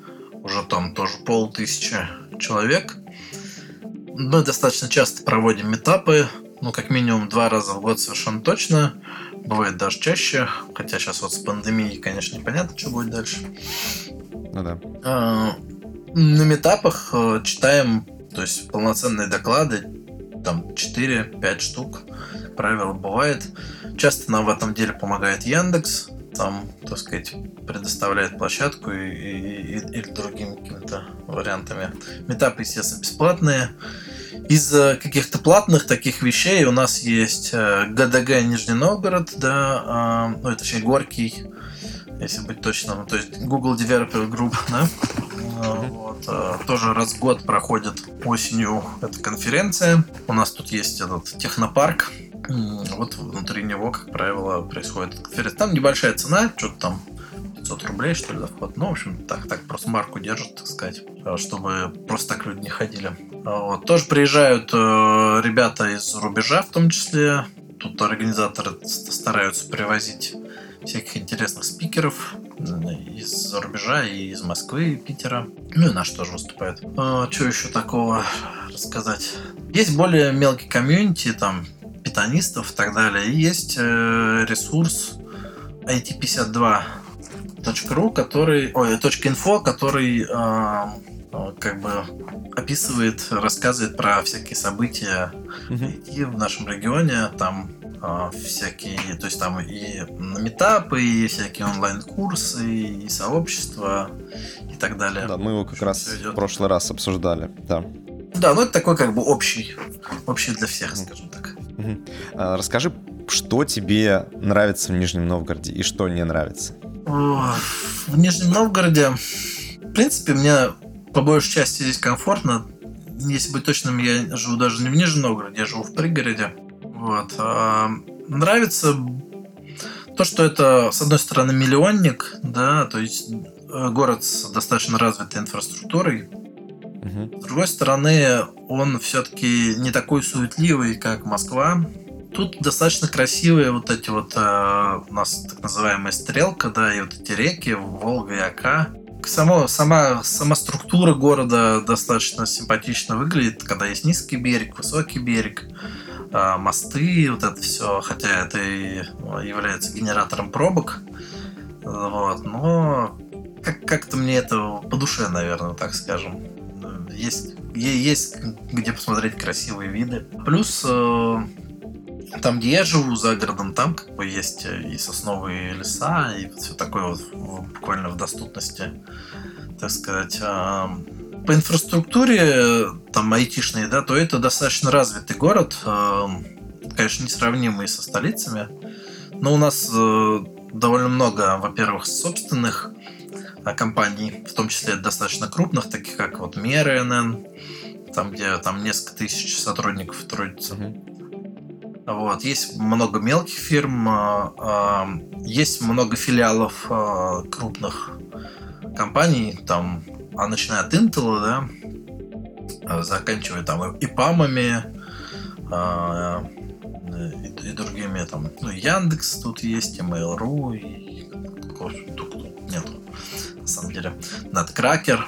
уже там тоже полтысячи человек. Мы достаточно часто проводим метапы, ну, как минимум два раза в год совершенно точно. Бывает даже чаще, хотя сейчас вот с пандемией, конечно, непонятно, что будет дальше. Ну да. А, на метапах э, читаем, то есть полноценные доклады, там 4-5 штук, правило бывает. Часто нам в этом деле помогает Яндекс, там, так сказать, предоставляет площадку или другими какими-то вариантами. Метапы, естественно, бесплатные. Из каких-то платных таких вещей у нас есть э, ГДГ Нижний Новгород, да, а, ну, точнее Горький, если быть точным, то есть Google Developer Group, да, вот, э, тоже раз в год проходит осенью эта конференция. У нас тут есть этот технопарк. Вот внутри него, как правило, происходит конференция. Там небольшая цена, что-то там 500 рублей, что ли, за вход. Ну, в общем, так, так просто марку держат, так сказать, э, чтобы просто так люди не ходили. Вот. Тоже приезжают э, ребята из рубежа, в том числе. Тут организаторы стараются привозить всяких интересных спикеров из рубежа, и из Москвы, и Питера. Ну и наш тоже выступает. А, что еще такого рассказать? Есть более мелкий комьюнити, там, питанистов и так далее. И есть э, ресурс IT52.ru, который, ой, .info, который э, как бы описывает, рассказывает про всякие события mm-hmm. в нашем регионе. Там а, всякие, то есть там и метапы, и всякие онлайн-курсы, и сообщества, и так далее. Да, мы его как раз в прошлый раз обсуждали, да. Да, ну это такой как бы общий, общий для всех, скажем так. А, расскажи, что тебе нравится в Нижнем Новгороде и что не нравится? В Нижнем Новгороде, в принципе, мне по большей части здесь комфортно. Если быть точным, я живу даже не в Нижнем Новгороде, я живу в пригороде. Вот. А, нравится то, что это, с одной стороны, миллионник, да, то есть э, город с достаточно развитой инфраструктурой. Угу. С другой стороны, он все-таки не такой суетливый, как Москва. Тут достаточно красивые вот эти вот э, у нас так называемая стрелка, да, и вот эти реки, Волга и Ака. Само, сама, сама структура города достаточно симпатично выглядит, когда есть низкий берег, высокий берег. А, мосты, вот это все, хотя это и ну, является генератором пробок. Вот, но как- как-то мне это по душе, наверное, так скажем. Есть, есть где посмотреть красивые виды. Плюс э, там, где я живу, за городом, там как бы есть и сосновые леса, и все такое вот буквально в доступности, так сказать. А, по инфраструктуре, там, айтишной, да, то это достаточно развитый город. Эм, конечно, несравнимые со столицами, но у нас э, довольно много, во-первых, собственных э, компаний, в том числе достаточно крупных, таких как вот МРНН, там, где там несколько тысяч сотрудников трудится. Вот. Есть много мелких фирм, есть много филиалов крупных компаний, там, а начиная от Intel, да, а, заканчивая там и ПАМами, а, и, и другими там, ну, Яндекс тут есть, и Mail.ru, и нету, на самом деле, Надкракер,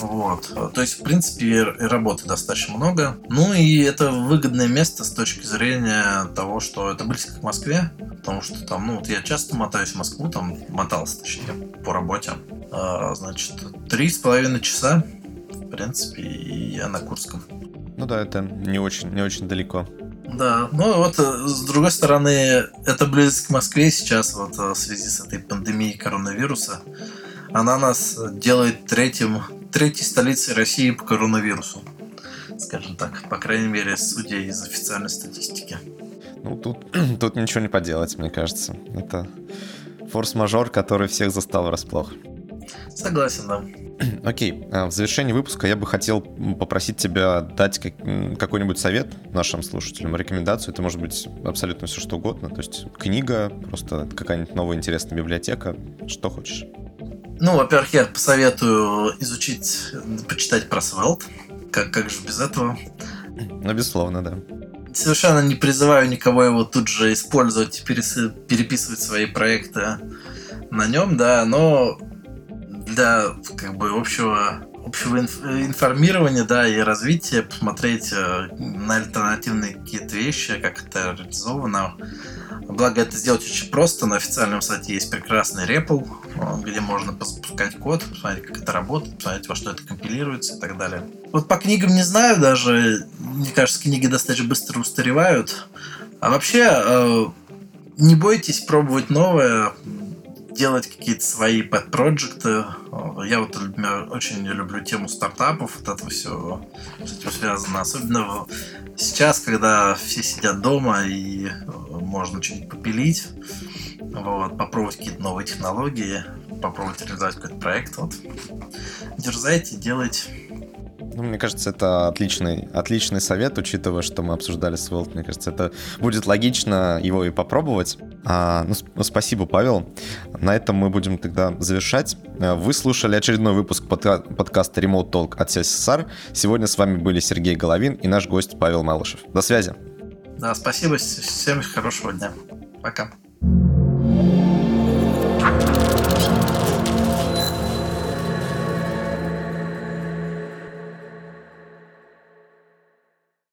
вот. То есть, в принципе, и работы достаточно много. Ну и это выгодное место с точки зрения того, что это близко к Москве, потому что там, ну вот я часто мотаюсь в Москву, там мотался, точнее, по работе. А, значит, три с половиной часа, в принципе, и я на Курском. Ну да, это не очень, не очень далеко. Да, ну вот э, с другой стороны, это близко к Москве сейчас, вот э, в связи с этой пандемией коронавируса. Она нас делает третьим, третьей столицей России по коронавирусу. Скажем так, по крайней мере, судя из официальной статистики. Ну, тут, тут ничего не поделать, мне кажется. Это форс-мажор, который всех застал врасплох. Согласен, да. Окей, а, в завершении выпуска я бы хотел попросить тебя дать какой-нибудь совет нашим слушателям, рекомендацию. Это может быть абсолютно все что угодно. То есть книга, просто какая-нибудь новая интересная библиотека, что хочешь. Ну, во-первых, я посоветую изучить, почитать про Svelte. Как, как же без этого? Ну, безусловно, да. Совершенно не призываю никого его тут же использовать и переписывать свои проекты на нем, да, но для как бы общего общего информирования, да, и развития, посмотреть э, на альтернативные какие-то вещи, как это реализовано. Благо, это сделать очень просто. На официальном сайте есть прекрасный REPL, где можно запускать код, посмотреть, как это работает, посмотреть, во что это компилируется и так далее. Вот по книгам не знаю даже. Мне кажется, книги достаточно быстро устаревают. А вообще, э, не бойтесь пробовать новое, делать какие-то свои пэт-проекты. Я вот, например, очень люблю тему стартапов, вот это все с этим связано. Особенно сейчас, когда все сидят дома и э, можно что-нибудь попилить, вот, попробовать какие-то новые технологии, попробовать реализовать какой-то проект. Вот. Дерзайте, делайте. Ну, мне кажется, это отличный, отличный совет, учитывая, что мы обсуждали Svelte. Мне кажется, это будет логично его и попробовать. А, ну, ну, спасибо, Павел. На этом мы будем тогда завершать. Э, вы слушали очередной выпуск подка- подкаста Remote Talk от CSSR. Сегодня с вами были Сергей Головин и наш гость Павел Малышев. До связи. Да, спасибо. Всем хорошего дня. Пока.